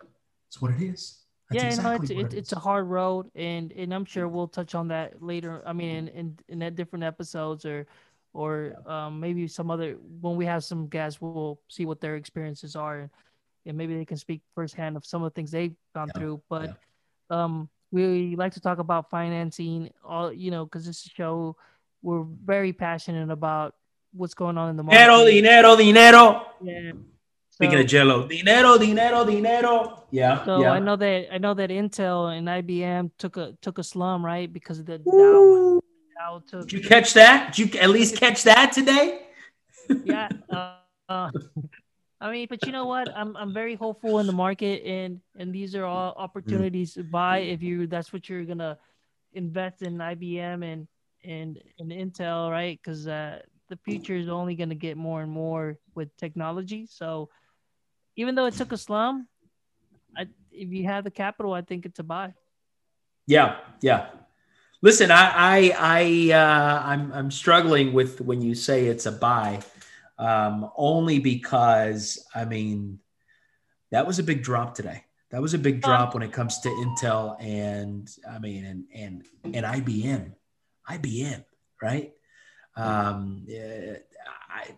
it's what it is. That's yeah, exactly no, it's, it it's a hard road, and and I'm sure we'll touch on that later. I mean, in in, in that different episodes, or or um, maybe some other when we have some guests, we'll see what their experiences are, and, and maybe they can speak firsthand of some of the things they've gone yeah. through. But yeah. um, we like to talk about financing, all you know, because this a show we're very passionate about what's going on in the market. Dinero, dinero, dinero. Yeah. Speaking of Jello, dinero, dinero, dinero. Yeah. So yeah. I know that I know that Intel and IBM took a took a slum, right? Because of the Dow, Dow took. Did you catch that? Did you at least catch that today? yeah. Uh, uh, I mean, but you know what? I'm I'm very hopeful in the market, and and these are all opportunities mm. to buy if you that's what you're gonna invest in IBM and and and Intel, right? Because uh, the future is only gonna get more and more with technology. So even though it took a slum, I, if you have the capital, I think it's a buy. Yeah, yeah. Listen, I, I, I, uh, I'm, I'm struggling with when you say it's a buy, um, only because I mean, that was a big drop today. That was a big drop when it comes to Intel and I mean, and and and IBM, IBM, right? Um, I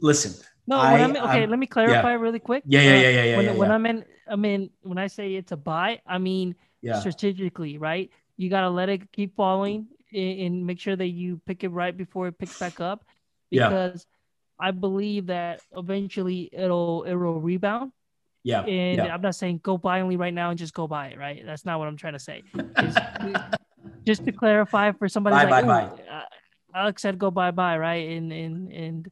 listen. No, I, okay. I'm, let me clarify yeah. really quick. Yeah, yeah, yeah, yeah. yeah when, yeah, when I'm in, I mean, when I say it's a buy, I mean strategically, right? You gotta let it keep falling and, make sure that you pick it right before it picks back up, because I believe that eventually it'll it'll rebound. Yeah. And I'm not saying go buy only right now and just go buy it, right? That's not what I'm trying to say. just to clarify for somebody bye, like, bye, bye. Uh, Alex said go buy buy, right? And and and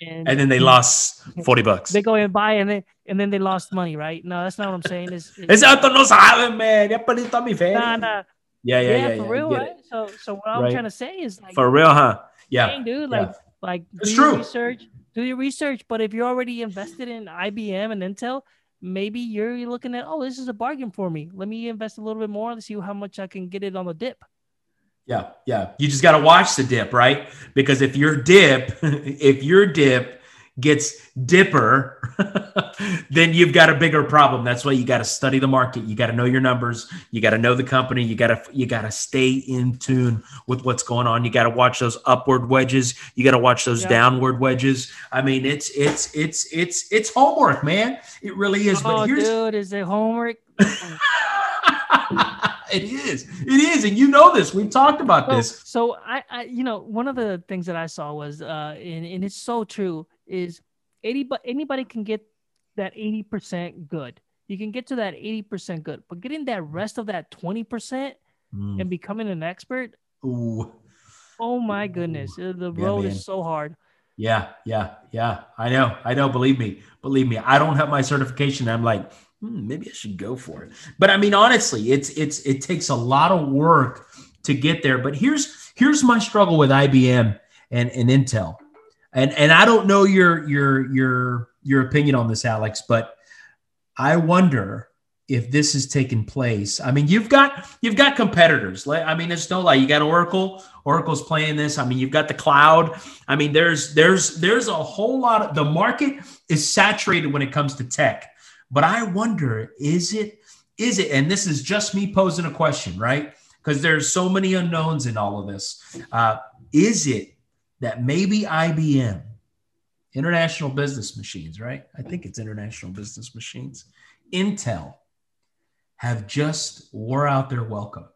and, and then they lost 40 bucks. They go and buy and then and then they lost money, right? No, that's not what I'm saying. It's, it's Ese no saben, man. Ya perdiste mi fe. Nah, nah. Yeah, yeah, yeah. yeah for yeah, real, right? It. So so what I'm trying to say is like For real, huh? Yeah. Dang, dude, like yeah. like it's true. research, do your research, but if you're already invested in IBM and Intel, maybe you're looking at, oh, this is a bargain for me. Let me invest a little bit more. Let's see how much I can get it on the dip. Yeah, yeah. You just got to watch the dip, right? Because if your dip, if your dip gets dipper, then you've got a bigger problem. That's why you got to study the market. You got to know your numbers. You got to know the company. You got to you got to stay in tune with what's going on. You got to watch those upward wedges. You got to watch those yeah. downward wedges. I mean, it's it's it's it's it's homework, man. It really is. Oh, but here's dude, is it homework? it is. It is, and you know this. We've talked about so, this. So I, I, you know, one of the things that I saw was, uh, and, and it's so true, is eighty, but anybody can get that eighty percent good. You can get to that eighty percent good, but getting that rest of that twenty percent mm. and becoming an expert. Ooh. Oh my goodness, uh, the road yeah, is so hard. Yeah, yeah, yeah. I know. I know. Believe me. Believe me. I don't have my certification. I'm like, hmm, maybe I should go for it. But I mean, honestly, it's it's it takes a lot of work to get there. But here's here's my struggle with IBM and, and Intel. And and I don't know your your your your opinion on this, Alex, but I wonder if this is taking place. I mean, you've got you've got competitors. I mean, it's no lie. You got Oracle. Oracle's playing this. I mean, you've got the cloud. I mean, there's there's there's a whole lot of the market is saturated when it comes to tech. But I wonder, is it, is it, and this is just me posing a question, right? Because there's so many unknowns in all of this. Uh, is it that maybe IBM International Business Machines, right? I think it's International Business Machines. Intel have just wore out their welcome.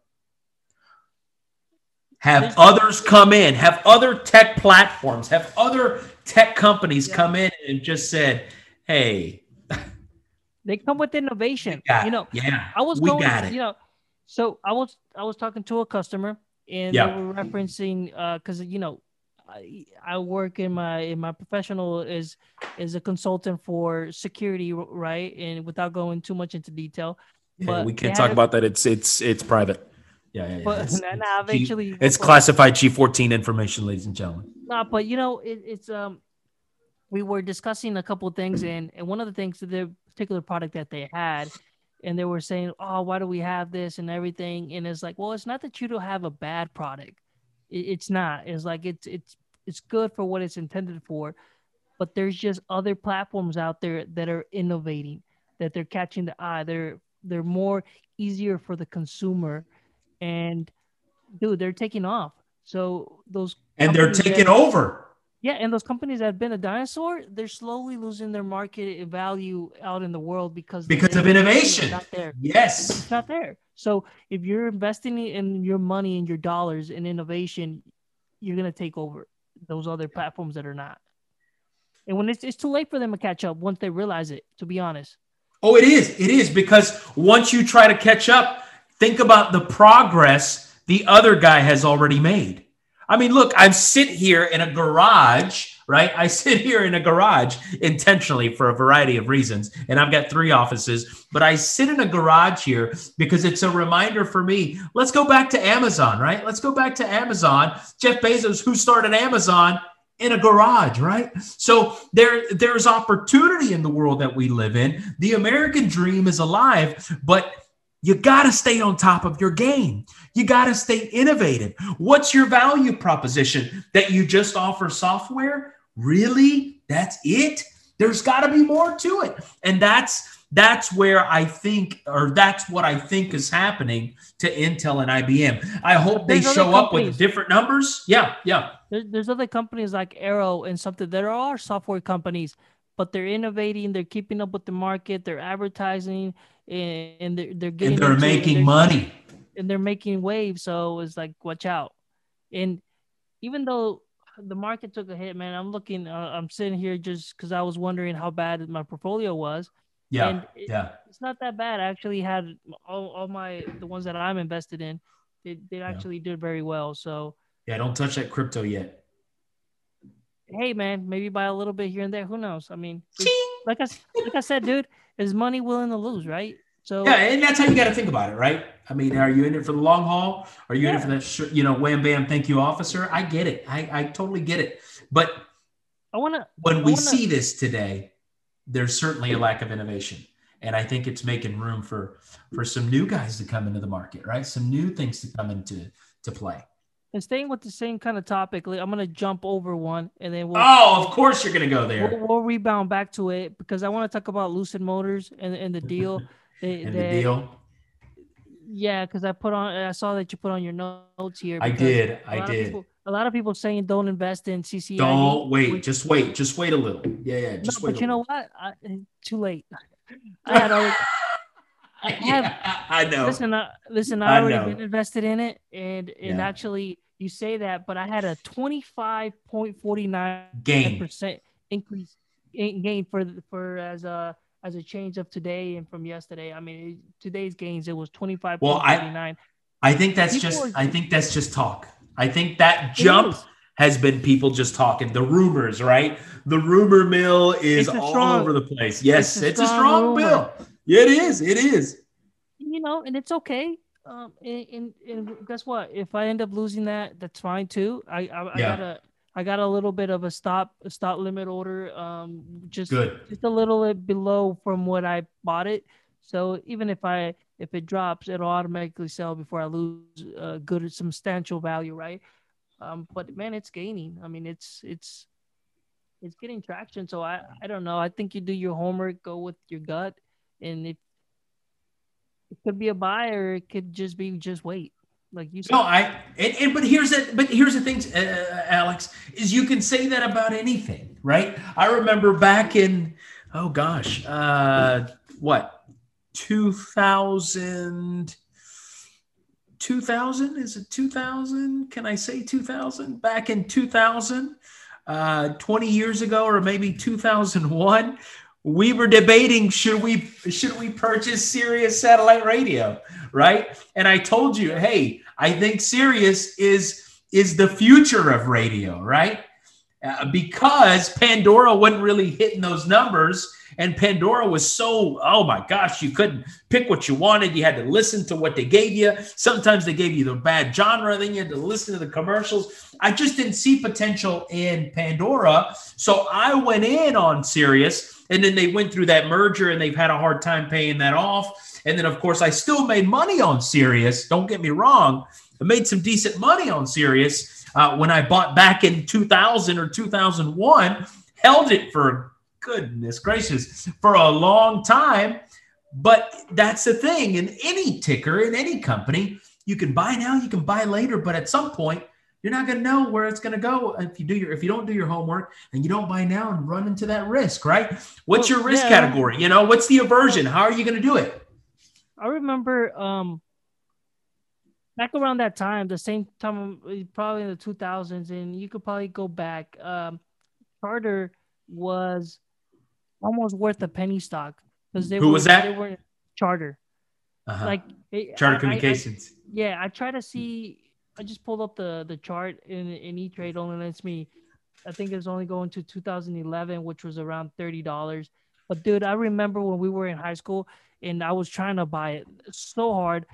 Have others come in, have other tech platforms, have other tech companies yeah. come in and just said, hey. They come with innovation. You know, yeah. I was we going, got it. you know, so I was I was talking to a customer and yeah. they were referencing uh because you know I, I work in my in my professional is is a consultant for security right and without going too much into detail yeah, but we can't talk about that it's it's it's private yeah yeah, yeah. but it's, eventually G, it's classified g14 information ladies and gentlemen nah, but you know it, it's um we were discussing a couple things and and one of the things that the particular product that they had and they were saying oh why do we have this and everything and it's like well it's not that you don't have a bad product it's not. It's like it's it's it's good for what it's intended for, but there's just other platforms out there that are innovating, that they're catching the eye. They're they're more easier for the consumer, and dude, they're taking off. So those and they're taking that, over. Yeah, and those companies that have been a dinosaur, they're slowly losing their market value out in the world because because of innovation. Not there. Yes, it's not there. So if you're investing in your money and your dollars in innovation, you're gonna take over those other platforms that are not. And when it's, it's too late for them to catch up once they realize it, to be honest. Oh, it is. It is because once you try to catch up, think about the progress the other guy has already made. I mean, look, I sit here in a garage right? I sit here in a garage intentionally for a variety of reasons, and I've got three offices, but I sit in a garage here because it's a reminder for me. Let's go back to Amazon, right? Let's go back to Amazon. Jeff Bezos, who started Amazon, in a garage, right? So there, there's opportunity in the world that we live in. The American dream is alive, but you got to stay on top of your game. You got to stay innovative. What's your value proposition? That you just offer software? Really? That's it? There's got to be more to it. And that's that's where I think, or that's what I think is happening to Intel and IBM. I hope they show up with different numbers. Yeah, yeah. There's, there's other companies like Arrow and something. There are software companies, but they're innovating. They're keeping up with the market. They're advertising, and, and they're they're getting. And they're making they're, money. And they're making waves. So it's like, watch out. And even though the market took a hit, man. I'm looking. Uh, I'm sitting here just because I was wondering how bad my portfolio was. Yeah, it, yeah. It's not that bad. I actually had all, all my the ones that I'm invested in. They they actually yeah. did very well. So yeah, don't touch that crypto yet. Hey man, maybe buy a little bit here and there. Who knows? I mean, like I like I said, dude, is money willing to lose, right? So yeah, and that's how you got to think about it, right? I mean, are you in it for the long haul? Are you yeah. in it for that, you know, wham bam, thank you, officer? I get it. I, I totally get it. But I want to. When I we wanna, see this today, there's certainly a lack of innovation, and I think it's making room for for some new guys to come into the market, right? Some new things to come into to play. And staying with the same kind of topic, I'm gonna jump over one, and then we'll. Oh, of course you're gonna go there. We'll, we'll rebound back to it because I want to talk about Lucid Motors and, and the deal. They, and they, the deal. Yeah, because I put on, I saw that you put on your notes here. I did. I did. People, a lot of people saying don't invest in CCI. Don't wait. Just wait. Just wait a little. Yeah, yeah. Just no, wait. But you know what? I, too late. I had already. I, have, yeah, I know. Listen, uh, listen. I, I already know. been invested in it, and and yeah. actually, you say that, but I had a twenty five point forty nine percent increase in gain for for as a as a change of today and from yesterday. I mean, today's gains it was twenty five. Well, I I think that's people just are, I think that's just talk. I think that jump has been people just talking. The rumors, right? The rumor mill is all strong, over the place. Yes, it's a strong, it's a strong bill. Yeah, it is. It is. You know, and it's okay. Um, and, and, and guess what? If I end up losing that, that's fine too. I I, I gotta I got a little bit of a stop a stop limit order, um, just Good. just a little bit below from what I bought it. So even if I if it drops, it'll automatically sell before I lose a good substantial value, right? Um, but man, it's gaining. I mean, it's it's it's getting traction. So I I don't know. I think you do your homework, go with your gut, and if it could be a buy or it could just be just wait like you said. No, I and, and but here's the but here's the thing, uh, Alex, is you can say that about anything. right? I remember back in oh gosh, uh, what 2000 2000 is it 2000 can i say 2000 back in 2000 uh, 20 years ago or maybe 2001 we were debating should we should we purchase Sirius satellite radio, right? And I told you, hey, I think Sirius is is the future of radio, right? Uh, because Pandora wasn't really hitting those numbers, and Pandora was so oh my gosh, you couldn't pick what you wanted. You had to listen to what they gave you. Sometimes they gave you the bad genre, then you had to listen to the commercials. I just didn't see potential in Pandora, so I went in on Sirius and then they went through that merger and they've had a hard time paying that off. And then, of course, I still made money on Sirius. Don't get me wrong. I made some decent money on Sirius uh, when I bought back in 2000 or 2001, held it for goodness gracious for a long time. But that's the thing in any ticker, in any company, you can buy now, you can buy later, but at some point, you're not going to know where it's going to go if you do your if you don't do your homework and you don't buy now and run into that risk right what's well, your risk yeah. category you know what's the aversion how are you going to do it i remember um back around that time the same time probably in the 2000s and you could probably go back um charter was almost worth a penny stock because they who were, was that they were charter uh-huh. like charter I, communications I, I, yeah i try to see I just pulled up the the chart in in E Trade. Only lets me, I think it's only going to 2011, which was around thirty dollars. But dude, I remember when we were in high school and I was trying to buy it so hard,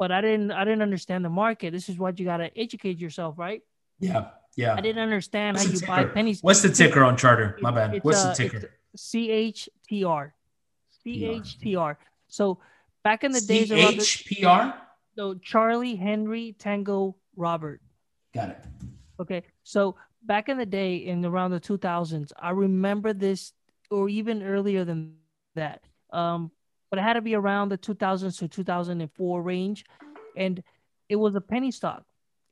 but I didn't I didn't understand the market. This is what you gotta educate yourself, right? Yeah, yeah. I didn't understand What's how you buy pennies. What's the ticker on Charter? My bad. It's, What's uh, the ticker? CHTR. CHTR. So back in the days, around. CHTR. So Charlie Henry Tango Robert. Got it. Okay. So back in the day, in around the 2000s, I remember this, or even earlier than that. Um, but it had to be around the 2000s to 2004 range, and it was a penny stock,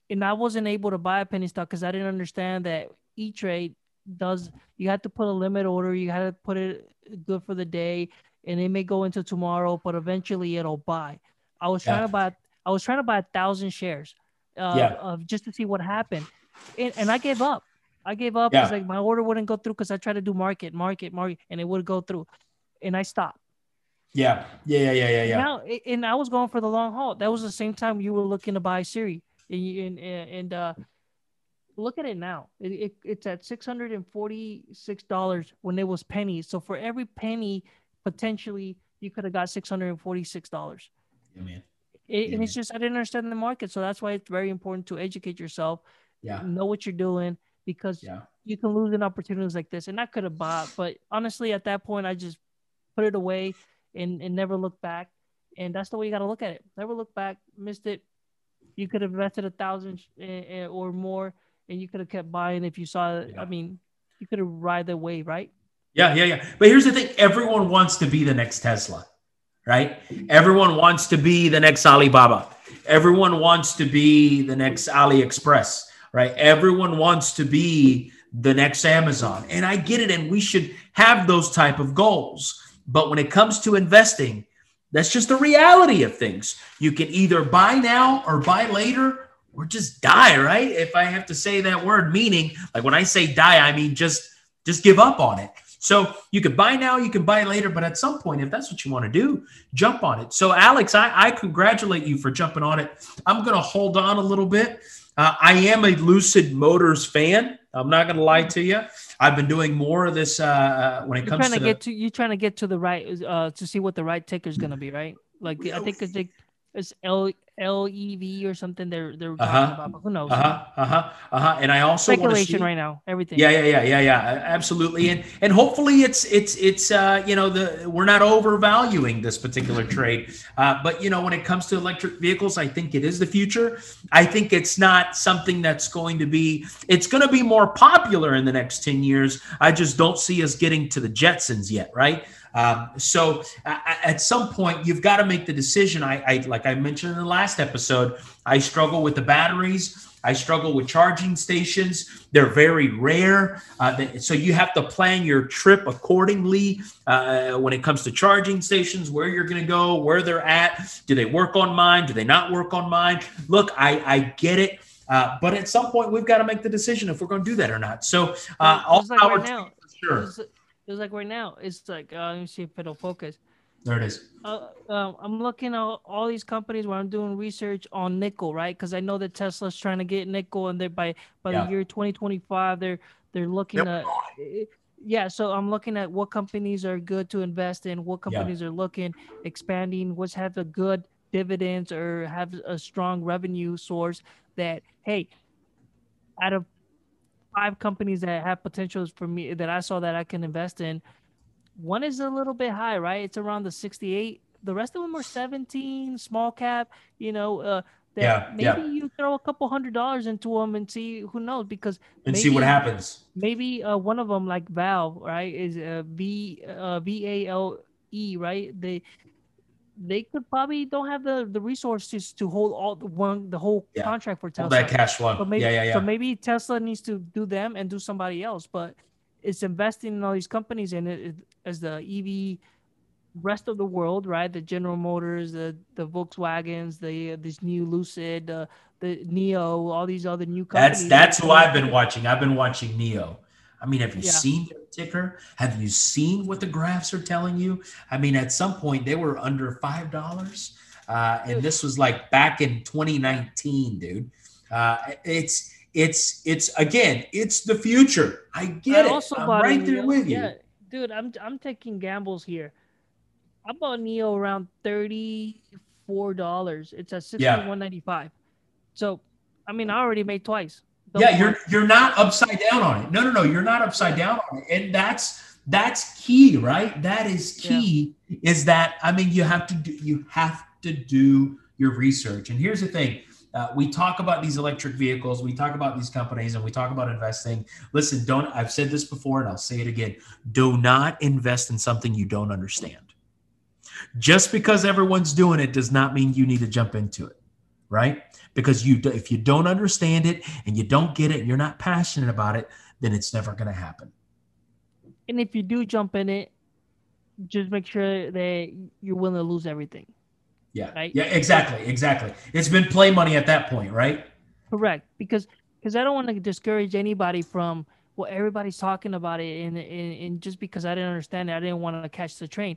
and I wasn't able to buy a penny stock because I didn't understand that E Trade does. You had to put a limit order. You had to put it good for the day, and it may go into tomorrow, but eventually it'll buy. I was trying yeah. to buy. I was trying to buy a thousand shares uh, yeah. of just to see what happened. And, and I gave up. I gave up yeah. like my order wouldn't go through because I tried to do market, market, market, and it would go through, and I stopped. Yeah, yeah, yeah, yeah, yeah. Now, and I was going for the long haul. That was the same time you were looking to buy Siri, and and, and uh, look at it now. It, it, it's at six hundred and forty six dollars when it was pennies. So for every penny, potentially you could have got six hundred and forty six dollars. Yeah, man. It, yeah. And it's just I didn't understand the market, so that's why it's very important to educate yourself. Yeah, know what you're doing because yeah. you can lose in opportunities like this. And I could have bought, but honestly, at that point, I just put it away and, and never look back. And that's the way you got to look at it. Never look back. Missed it. You could have invested a thousand eh, eh, or more, and you could have kept buying if you saw. Yeah. I mean, you could have ride the wave, right? Yeah, yeah, yeah. But here's the thing: everyone wants to be the next Tesla right? Everyone wants to be the next Alibaba. Everyone wants to be the next AliExpress, right? Everyone wants to be the next Amazon. And I get it and we should have those type of goals. But when it comes to investing, that's just the reality of things. You can either buy now or buy later or just die, right? If I have to say that word meaning, like when I say die, I mean just just give up on it. So you can buy now, you can buy later, but at some point, if that's what you want to do, jump on it. So, Alex, I, I congratulate you for jumping on it. I'm going to hold on a little bit. Uh, I am a Lucid Motors fan. I'm not going to lie to you. I've been doing more of this uh, uh when it you're comes trying to, to get to you trying to get to the right uh, to see what the right ticker is going to be, right? Like I think it's like it's L LEV or something. They're they're uh-huh. talking about. Who knows? Uh huh. Uh huh. Uh huh. And I also speculation see, right now. Everything. Yeah, yeah, yeah, yeah, yeah. Absolutely. And and hopefully it's it's it's uh you know the we're not overvaluing this particular trade. Uh, but you know when it comes to electric vehicles, I think it is the future. I think it's not something that's going to be. It's going to be more popular in the next ten years. I just don't see us getting to the Jetsons yet, right? Um, so uh, at some point, you've got to make the decision. I, I, like I mentioned in the last episode, I struggle with the batteries. I struggle with charging stations. They're very rare. Uh, so you have to plan your trip accordingly uh, when it comes to charging stations, where you're going to go, where they're at. Do they work on mine? Do they not work on mine? Look, I, I get it. Uh, but at some point, we've got to make the decision if we're going to do that or not. So, uh, all like right now, sure. It's, it's like right now. It's like uh, let me see if it'll focus. There it is. Uh, uh, I'm looking at all these companies where I'm doing research on nickel, right? Because I know that Tesla's trying to get nickel, and they by by yeah. the year 2025, they're they're looking yep. at. Yeah, so I'm looking at what companies are good to invest in, what companies yeah. are looking expanding, what's have a good dividends or have a strong revenue source that hey, out of five companies that have potentials for me that I saw that I can invest in, one is a little bit high, right? It's around the 68. The rest of them are 17, small cap, you know, uh, that yeah, maybe yeah. you throw a couple hundred dollars into them and see who knows because and maybe, see what happens. Maybe uh, one of them like Vale, right, is uh, V uh, V A L E, right? They they could probably don't have the the resources to hold all the one the whole yeah. contract for Tesla. All that cash flow. So maybe, yeah, yeah, yeah. So maybe Tesla needs to do them and do somebody else, but it's investing in all these companies and it, it as the EV rest of the world, right? The General Motors, the the Volkswagens, the uh, this new Lucid, uh, the NIO, all these other new companies. That's that's who I've been watching. I've been watching NIO. I mean, have you yeah. seen their ticker? Have you seen what the graphs are telling you? I mean, at some point they were under five dollars, uh, and this was like back in 2019, dude. Uh, it's it's it's again, it's the future. I get I it. I'm right there with you. Yeah, dude. I'm I'm taking gambles here. I bought NIO around thirty four dollars. It's at sixty one ninety five. So, I mean, I already made twice yeah, you're you're not upside down on it. No, no, no, you're not upside down on it, and that's that's key, right? That is key. Yeah. Is that I mean, you have to do you have to do your research. And here's the thing: uh, we talk about these electric vehicles, we talk about these companies, and we talk about investing. Listen, don't. I've said this before, and I'll say it again: do not invest in something you don't understand. Just because everyone's doing it does not mean you need to jump into it, right? because you if you don't understand it and you don't get it and you're not passionate about it then it's never going to happen. And if you do jump in it just make sure that you're willing to lose everything. Yeah. Right? Yeah exactly exactly. It's been play money at that point right? Correct. Because because i don't want to discourage anybody from well everybody's talking about it and, and and just because i didn't understand it i didn't want to catch the train.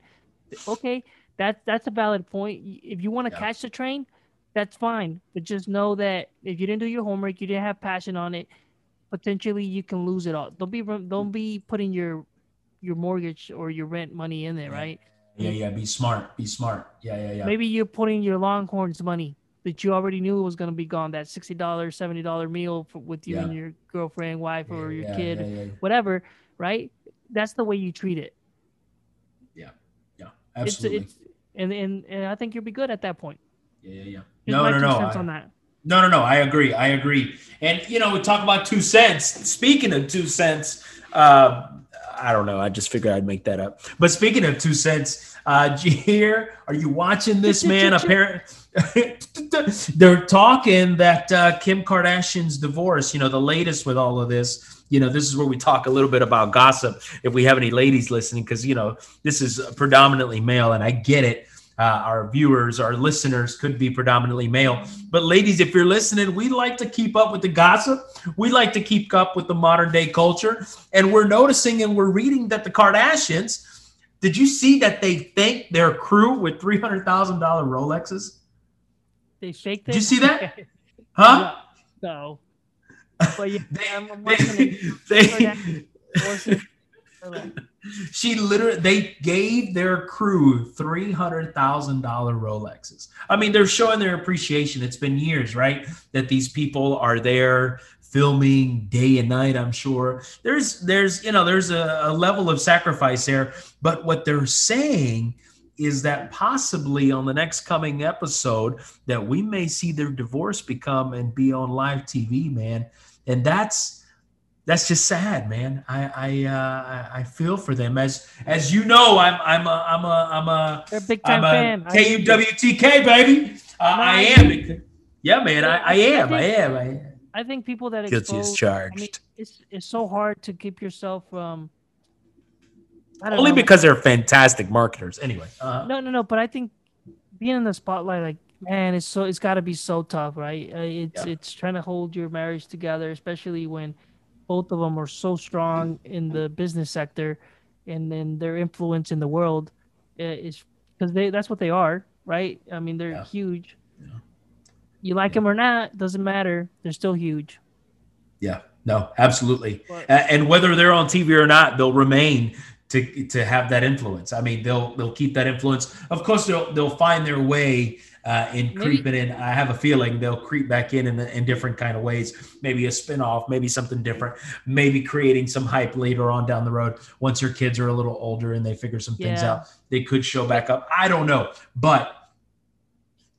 Okay that's that's a valid point. If you want to yeah. catch the train that's fine. But just know that if you didn't do your homework, you didn't have passion on it, potentially you can lose it all. Don't be don't be putting your your mortgage or your rent money in there, right? Yeah, yeah. Be smart. Be smart. Yeah, yeah, yeah. Maybe you're putting your Longhorns money that you already knew was going to be gone. That sixty dollars, seventy dollar meal for, with you yeah. and your girlfriend, wife, yeah, or your yeah, kid, whatever. Right? That's the way you treat it. Yeah, yeah, absolutely. It's, it's, and, and and I think you'll be good at that point. Yeah, yeah, yeah. No, no, no. I, on that. No, no, no. I agree. I agree. And you know, we talk about two cents. Speaking of two cents, uh, I don't know. I just figured I'd make that up. But speaking of two cents, uh, here, are you watching this, man? Apparently, they're talking that uh, Kim Kardashian's divorce. You know, the latest with all of this. You know, this is where we talk a little bit about gossip. If we have any ladies listening, because you know this is predominantly male, and I get it uh, our viewers, our listeners could be predominantly male. But ladies, if you're listening, we like to keep up with the gossip. We like to keep up with the modern day culture. And we're noticing and we're reading that the Kardashians, did you see that they thanked their crew with $300,000 Rolexes? They it? Did you see that? Huh? No. But yeah, they, I'm, I'm they, they, she literally they gave their crew three hundred thousand dollar Rolexes. I mean, they're showing their appreciation. It's been years, right, that these people are there filming day and night. I'm sure there's there's you know there's a, a level of sacrifice there. But what they're saying is that possibly on the next coming episode that we may see their divorce become and be on live TV, man. And that's that's just sad, man. I I uh, I feel for them as as you know. I'm I'm a I'm a I'm a They're a big time fan. KUWTK baby. Uh, I am. Yeah, man. I, I am. I am. I am. I think people that guilty is charged. I mean, it's it's so hard to keep yourself from. Only know. because they're fantastic marketers. Anyway. Uh, no, no, no. But I think being in the spotlight, like man, it's so it's got to be so tough, right? Uh, it's yeah. it's trying to hold your marriage together, especially when both of them are so strong in the business sector, and then their influence in the world uh, is because they that's what they are, right? I mean, they're yeah. huge. Yeah. You like them or not, doesn't matter. They're still huge. Yeah. No, absolutely. But, and whether they're on TV or not, they'll remain to to have that influence. I mean, they'll they'll keep that influence. Of course, they'll they'll find their way uh, in maybe, creeping in. I have a feeling they'll creep back in in, the, in different kind of ways. Maybe a spinoff, maybe something different, maybe creating some hype later on down the road. Once your kids are a little older and they figure some yeah. things out, they could show back up. I don't know, but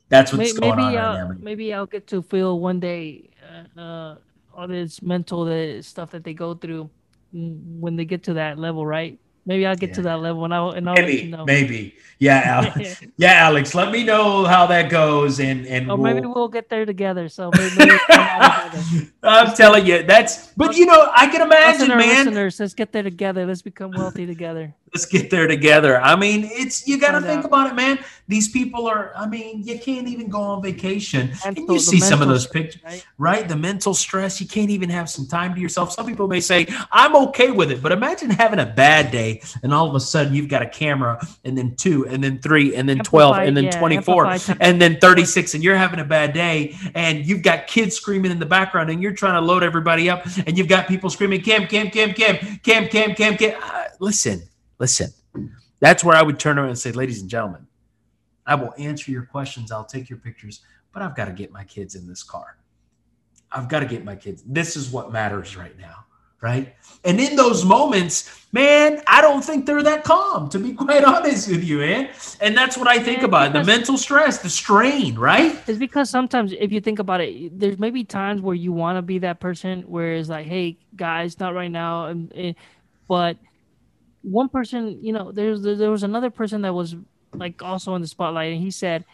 that's what's maybe, going on I'll, right now. Maybe I'll get to feel one day uh, uh all this mental the stuff that they go through when they get to that level, right? Maybe I'll get yeah. to that level and I'll and I'll maybe you know. maybe yeah Alex. yeah Alex let me know how that goes and and oh, we'll... maybe we'll get there together so maybe, maybe I'm telling you that's but you know I can imagine man listeners let's get there together let's become wealthy together let's get there together. I mean, it's you got to think about it, man. These people are. I mean, you can't even go on vacation. And, and you see some of those pictures, right? right? The mental stress. You can't even have some time to yourself. Some people may say, "I'm okay with it," but imagine having a bad day, and all of a sudden you've got a camera, and then two, and then three, and then twelve, and then yeah, twenty-four, and then thirty-six, and you're having a bad day, and you've got kids screaming in the background, and you're trying to load everybody up, and you've got people screaming, "Cam, Cam, Cam, Cam, Cam, Cam, Cam, Cam." Uh, listen, listen that's where i would turn around and say ladies and gentlemen i will answer your questions i'll take your pictures but i've got to get my kids in this car i've got to get my kids this is what matters right now right? And in those moments, man, I don't think they're that calm, to be quite honest with you, man. And that's what I think and about the mental stress, the strain, right? It's because sometimes, if you think about it, there's maybe times where you want to be that person where it's like, hey, guys, not right now. And, but one person, you know, there's there was another person that was like also in the spotlight, and he said,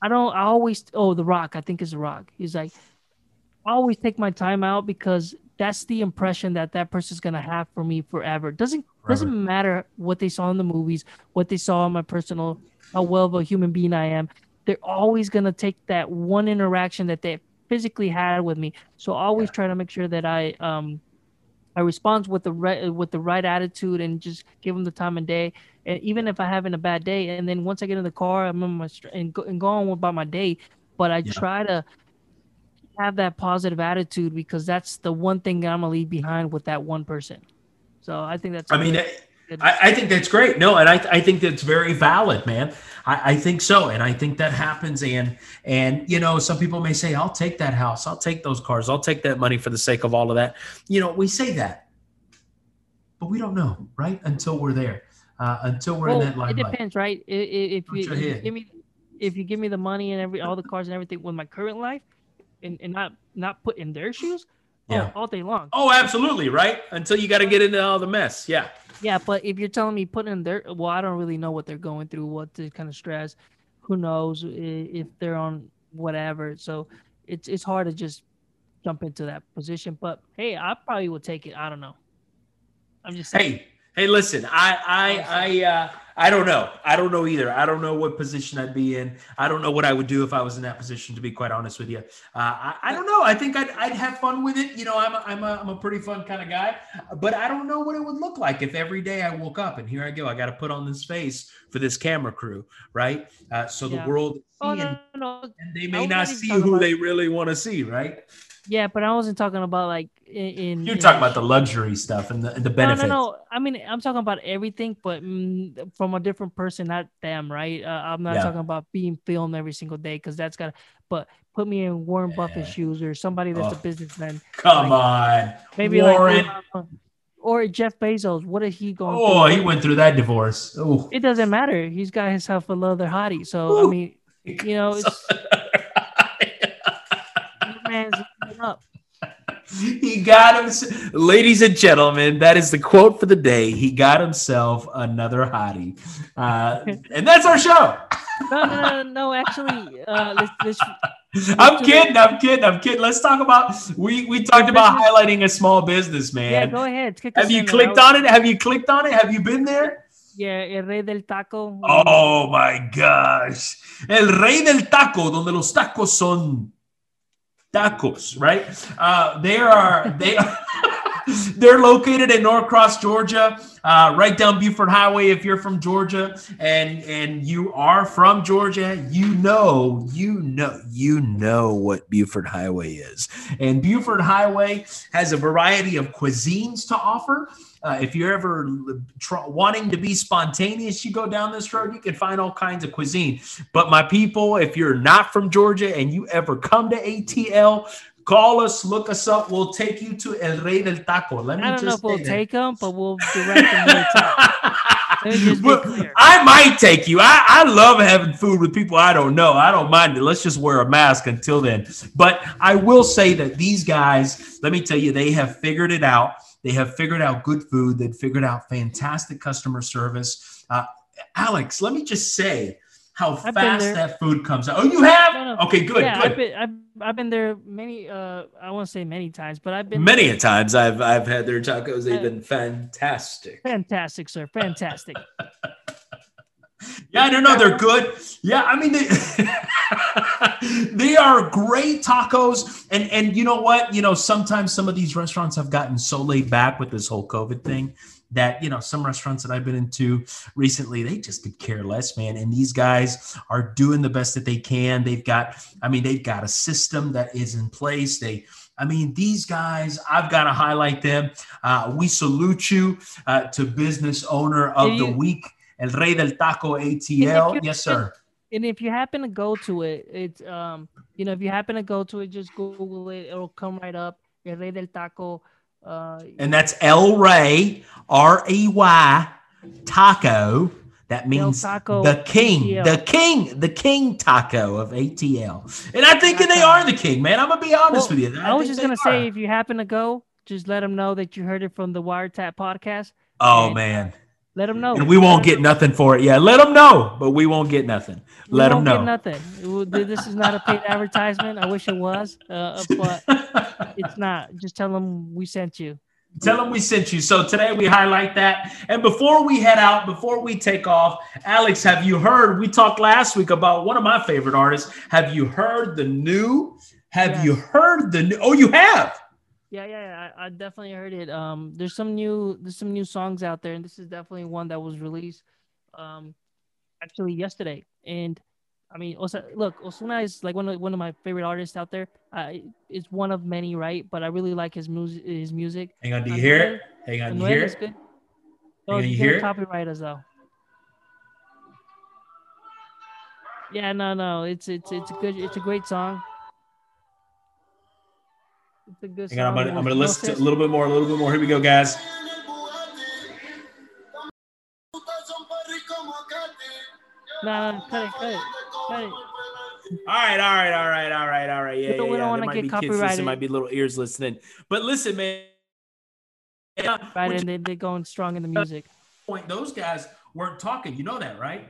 I don't, I always, oh, The Rock, I think it's The Rock. He's like, I always take my time out because that's the impression that that person's gonna have for me forever. Doesn't forever. doesn't matter what they saw in the movies, what they saw in my personal, how well of a human being I am. They're always gonna take that one interaction that they physically had with me. So I always yeah. try to make sure that I um I respond with the right with the right attitude and just give them the time of day. And even if I having a bad day, and then once I get in the car, I'm in my and go, and go on about my day. But I yeah. try to have that positive attitude because that's the one thing that I'm gonna leave behind with that one person. So I think that's. I mean, I, I, think that's great. No, and I, I think that's very valid, man. I, I think so, and I think that happens. And and you know, some people may say, "I'll take that house. I'll take those cars. I'll take that money for the sake of all of that." You know, we say that, but we don't know, right? Until we're there, uh, until we're well, in that limelight. It depends, right? If, if, you, if you give me if you give me the money and every all the cars and everything with my current life, and, and not not put in their shoes yeah. all, all day long. Oh, absolutely, right? Until you got to get into all the mess. Yeah. Yeah, but if you're telling me put in their well, I don't really know what they're going through, what the kind of stress. Who knows if they're on whatever. So it's it's hard to just jump into that position. But hey, I probably would take it. I don't know. I'm just saying. Hey, hey, listen, I I I uh I don't know. I don't know either. I don't know what position I'd be in. I don't know what I would do if I was in that position. To be quite honest with you, uh, I, I, don't know. I think I'd, I'd have fun with it. You know, I'm a, I'm a I'm a pretty fun kind of guy, but I don't know what it would look like if every day I woke up and here I go. I got to put on this face for this camera crew, right? Uh, so yeah. the world, oh, no, no. and they may not see who they really want to see, right? Yeah, but I wasn't talking about like in. You're in, talking about the luxury stuff and the, the benefits. No, no, no. I mean, I'm talking about everything, but mm, from a different person, not them, right? Uh, I'm not yeah. talking about being filmed every single day because that's got. But put me in Warren Buffett's shoes or somebody that's oh, a businessman. Come like, on, maybe Warren. like. Uh, or Jeff Bezos, what is he going? Oh, through? he went through that divorce. Oh, it doesn't matter. He's got himself a leather hottie. So Ooh. I mean, you know, it's, man's up. he got him, ladies and gentlemen. That is the quote for the day. He got himself another hottie, uh, and that's our show. no, no, no, no. Actually, uh, let's, let's, I'm kidding. I'm kidding. I'm kidding. Let's talk about we we talked about highlighting a small business, man. Yeah, go ahead. Have you clicked on it? Have you clicked on it? Have you been there? Yeah, el rey del taco. Oh my gosh, el rey del taco, donde los tacos son tacos, right? Uh, they are they are they're located in Norcross, Georgia, uh, right down Buford Highway. If you're from Georgia and and you are from Georgia, you know you know you know what Buford Highway is. And Buford Highway has a variety of cuisines to offer. Uh, if you're ever tr- wanting to be spontaneous, you go down this road, you can find all kinds of cuisine. But my people, if you're not from Georgia and you ever come to ATL, call us, look us up. We'll take you to El Rey del Taco. Let me I don't know if we'll that. take them, but we'll direct them to the top. I might take you. I, I love having food with people I don't know. I don't mind it. Let's just wear a mask until then. But I will say that these guys, let me tell you, they have figured it out they have figured out good food. They've figured out fantastic customer service. Uh, Alex, let me just say how I've fast that food comes out. Oh, you have? No, no. Okay, good. Yeah, good. I've, been, I've, I've been there many. Uh, I won't say many times, but I've been many there. a times. I've I've had their tacos. They've been fantastic. Fantastic, sir. Fantastic. Yeah, I don't know. They're good. Yeah, I mean they they are great tacos. And and you know what? You know, sometimes some of these restaurants have gotten so laid back with this whole COVID thing that you know some restaurants that I've been into recently they just could care less, man. And these guys are doing the best that they can. They've got, I mean, they've got a system that is in place. They I mean, these guys, I've got to highlight them. Uh, we salute you uh, to business owner of you, the week El Rey del Taco ATL. Yes, sir. And if you happen to go to it, it's um, you know, if you happen to go to it, just Google it. It'll come right up. El Rey del Taco. Uh, and that's El Rey, R E Y, Taco. That means the king, ATL. the king, the king taco of ATL. And I think they are the king, man. I'm gonna be honest well, with you. I, I was just gonna are. say, if you happen to go, just let them know that you heard it from the Wiretap podcast. Oh and, man. Let them know. And we won't get nothing for it. Yeah, let them know, but we won't get nothing. We let them know. nothing. This is not a paid advertisement. I wish it was, uh, but it's not. Just tell them we sent you. Tell them we sent you. So today we highlight that. And before we head out, before we take off, Alex, have you heard? We talked last week about one of my favorite artists. Have you heard the new? Have yes. you heard the new? Oh, you have. Yeah, yeah, yeah. I, I, definitely heard it. Um, there's some new there's some new songs out there, and this is definitely one that was released, um, actually yesterday. And I mean, also look, Ozuna is like one of one of my favorite artists out there. Uh, it's one of many, right? But I really like his music. His music. Hang on, do you hear it? Hang on, do you hear it? Good. Oh, Hang on, you hear it? Copyright us though. Yeah, no, no, it's it's it's a good, it's a great song. Good Hang on, I'm gonna, I'm gonna listen to a little bit more, a little bit more. Here we go, guys. No, no, cut it, cut it, cut it. All right, all right, all right, all right, all right. Yeah, yeah, yeah. want to be copyrighted. There might be little ears listening, but listen, man. Right, and they, they're going strong in the music. Point. Those guys weren't talking. You know that, right?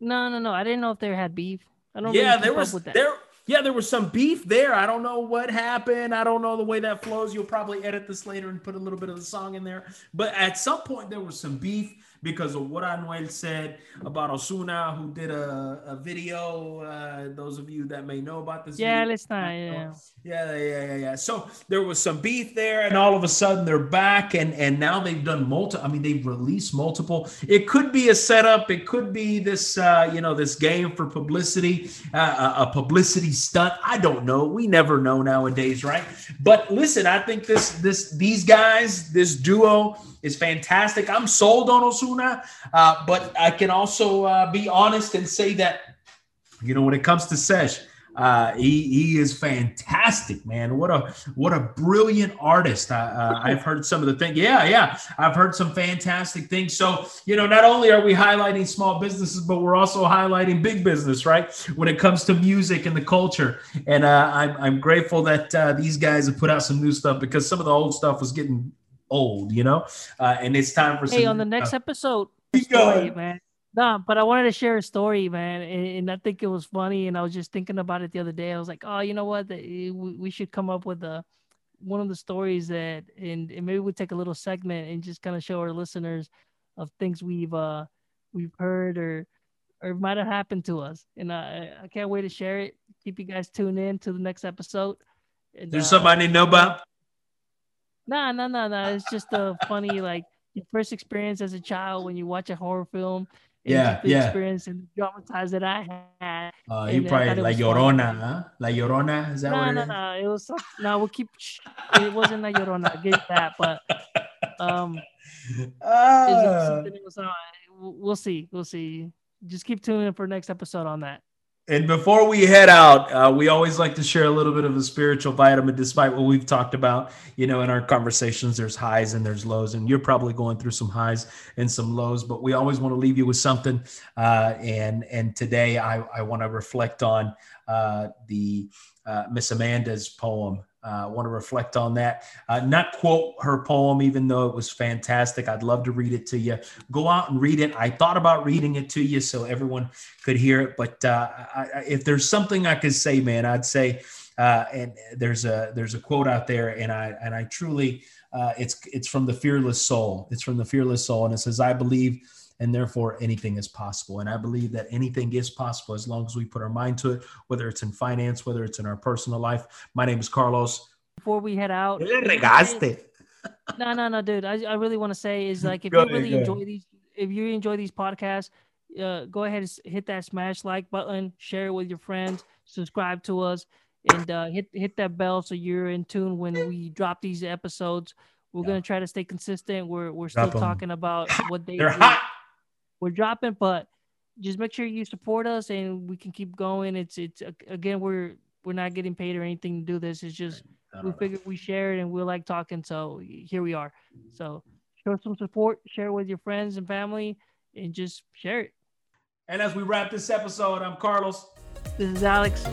No, no, no. I didn't know if they had beef. I don't. Yeah, really there was there yeah, there was some beef there. I don't know what happened. I don't know the way that flows. You'll probably edit this later and put a little bit of the song in there. But at some point, there was some beef because of what Anuel said about Ozuna, who did a, a video. Uh, those of you that may know about this. Yeah, video, let's not. Yeah. yeah, yeah, yeah, yeah. So there was some beef there, and all of a sudden they're back, and and now they've done multi. I mean, they've released multiple. It could be a setup. It could be this, uh, you know, this game for publicity, uh, a publicity stunt. I don't know. We never know nowadays, right? But listen, I think this this these guys, this duo is fantastic. I'm sold on Ozuna, uh, but I can also uh, be honest and say that, you know, when it comes to Sesh, Uh, he he is fantastic, man. What a what a brilliant artist. Uh, I've heard some of the things. Yeah, yeah, I've heard some fantastic things. So you know, not only are we highlighting small businesses, but we're also highlighting big business, right? When it comes to music and the culture. And uh, I'm I'm grateful that uh, these guys have put out some new stuff because some of the old stuff was getting old, you know. Uh, and it's time for. Hey, on the next episode, keep story, man. No, but I wanted to share a story, man, and, and, I think it was funny. And I was just thinking about it the other day. I was like, oh, you know what? Eh, we should come up with a one of the stories that, and, and maybe we'll take a little segment and just kind of show our listeners of things we've uh we've heard or or might have happened to us. And I I can't wait to share it. Keep you guys tuned in to the next episode. And, There's uh, something I need to know about. Nah, no, no, no. It's just a funny like your first experience as a child when you watch a horror film yeah, yeah. experience and dramatize that I had. Uh, you probably like La Llorona, huh? La Llorona, is that no, what no, it no, it was no. We'll keep. It wasn't La Llorona. Get that, but um, uh, we'll see. We'll see. Just keep tuning in for next episode on that. And before we head out, uh, we always like to share a little bit of a spiritual vitamin, despite what we've talked about. You know, in our conversations, there's highs and there's lows, and you're probably going through some highs and some lows. But we always want to leave you with something. Uh, and and today, I, I want to reflect on uh, the uh, Miss Amanda's poem I uh, want to reflect on that. Uh, not quote her poem, even though it was fantastic. I'd love to read it to you. Go out and read it. I thought about reading it to you so everyone could hear it. But uh, I, if there's something I could say, man, I'd say, uh, and there's a there's a quote out there, and I and I truly, uh, it's it's from the fearless soul. It's from the fearless soul, and it says, "I believe." And therefore anything is possible. And I believe that anything is possible as long as we put our mind to it, whether it's in finance, whether it's in our personal life. My name is Carlos. Before we head out, no, no, no, dude. I, I really want to say is like if go you ahead, really enjoy these, if you enjoy these podcasts, uh, go ahead and hit that smash like button, share it with your friends, subscribe to us, and uh, hit hit that bell so you're in tune when we drop these episodes. We're yeah. gonna try to stay consistent. We're we're still talking about what they they're hot we're dropping, but just make sure you support us and we can keep going. It's it's again we're we're not getting paid or anything to do this. It's just we figured we share it and we like talking, so here we are. So show some support, share it with your friends and family, and just share it. And as we wrap this episode, I'm Carlos. This is Alex.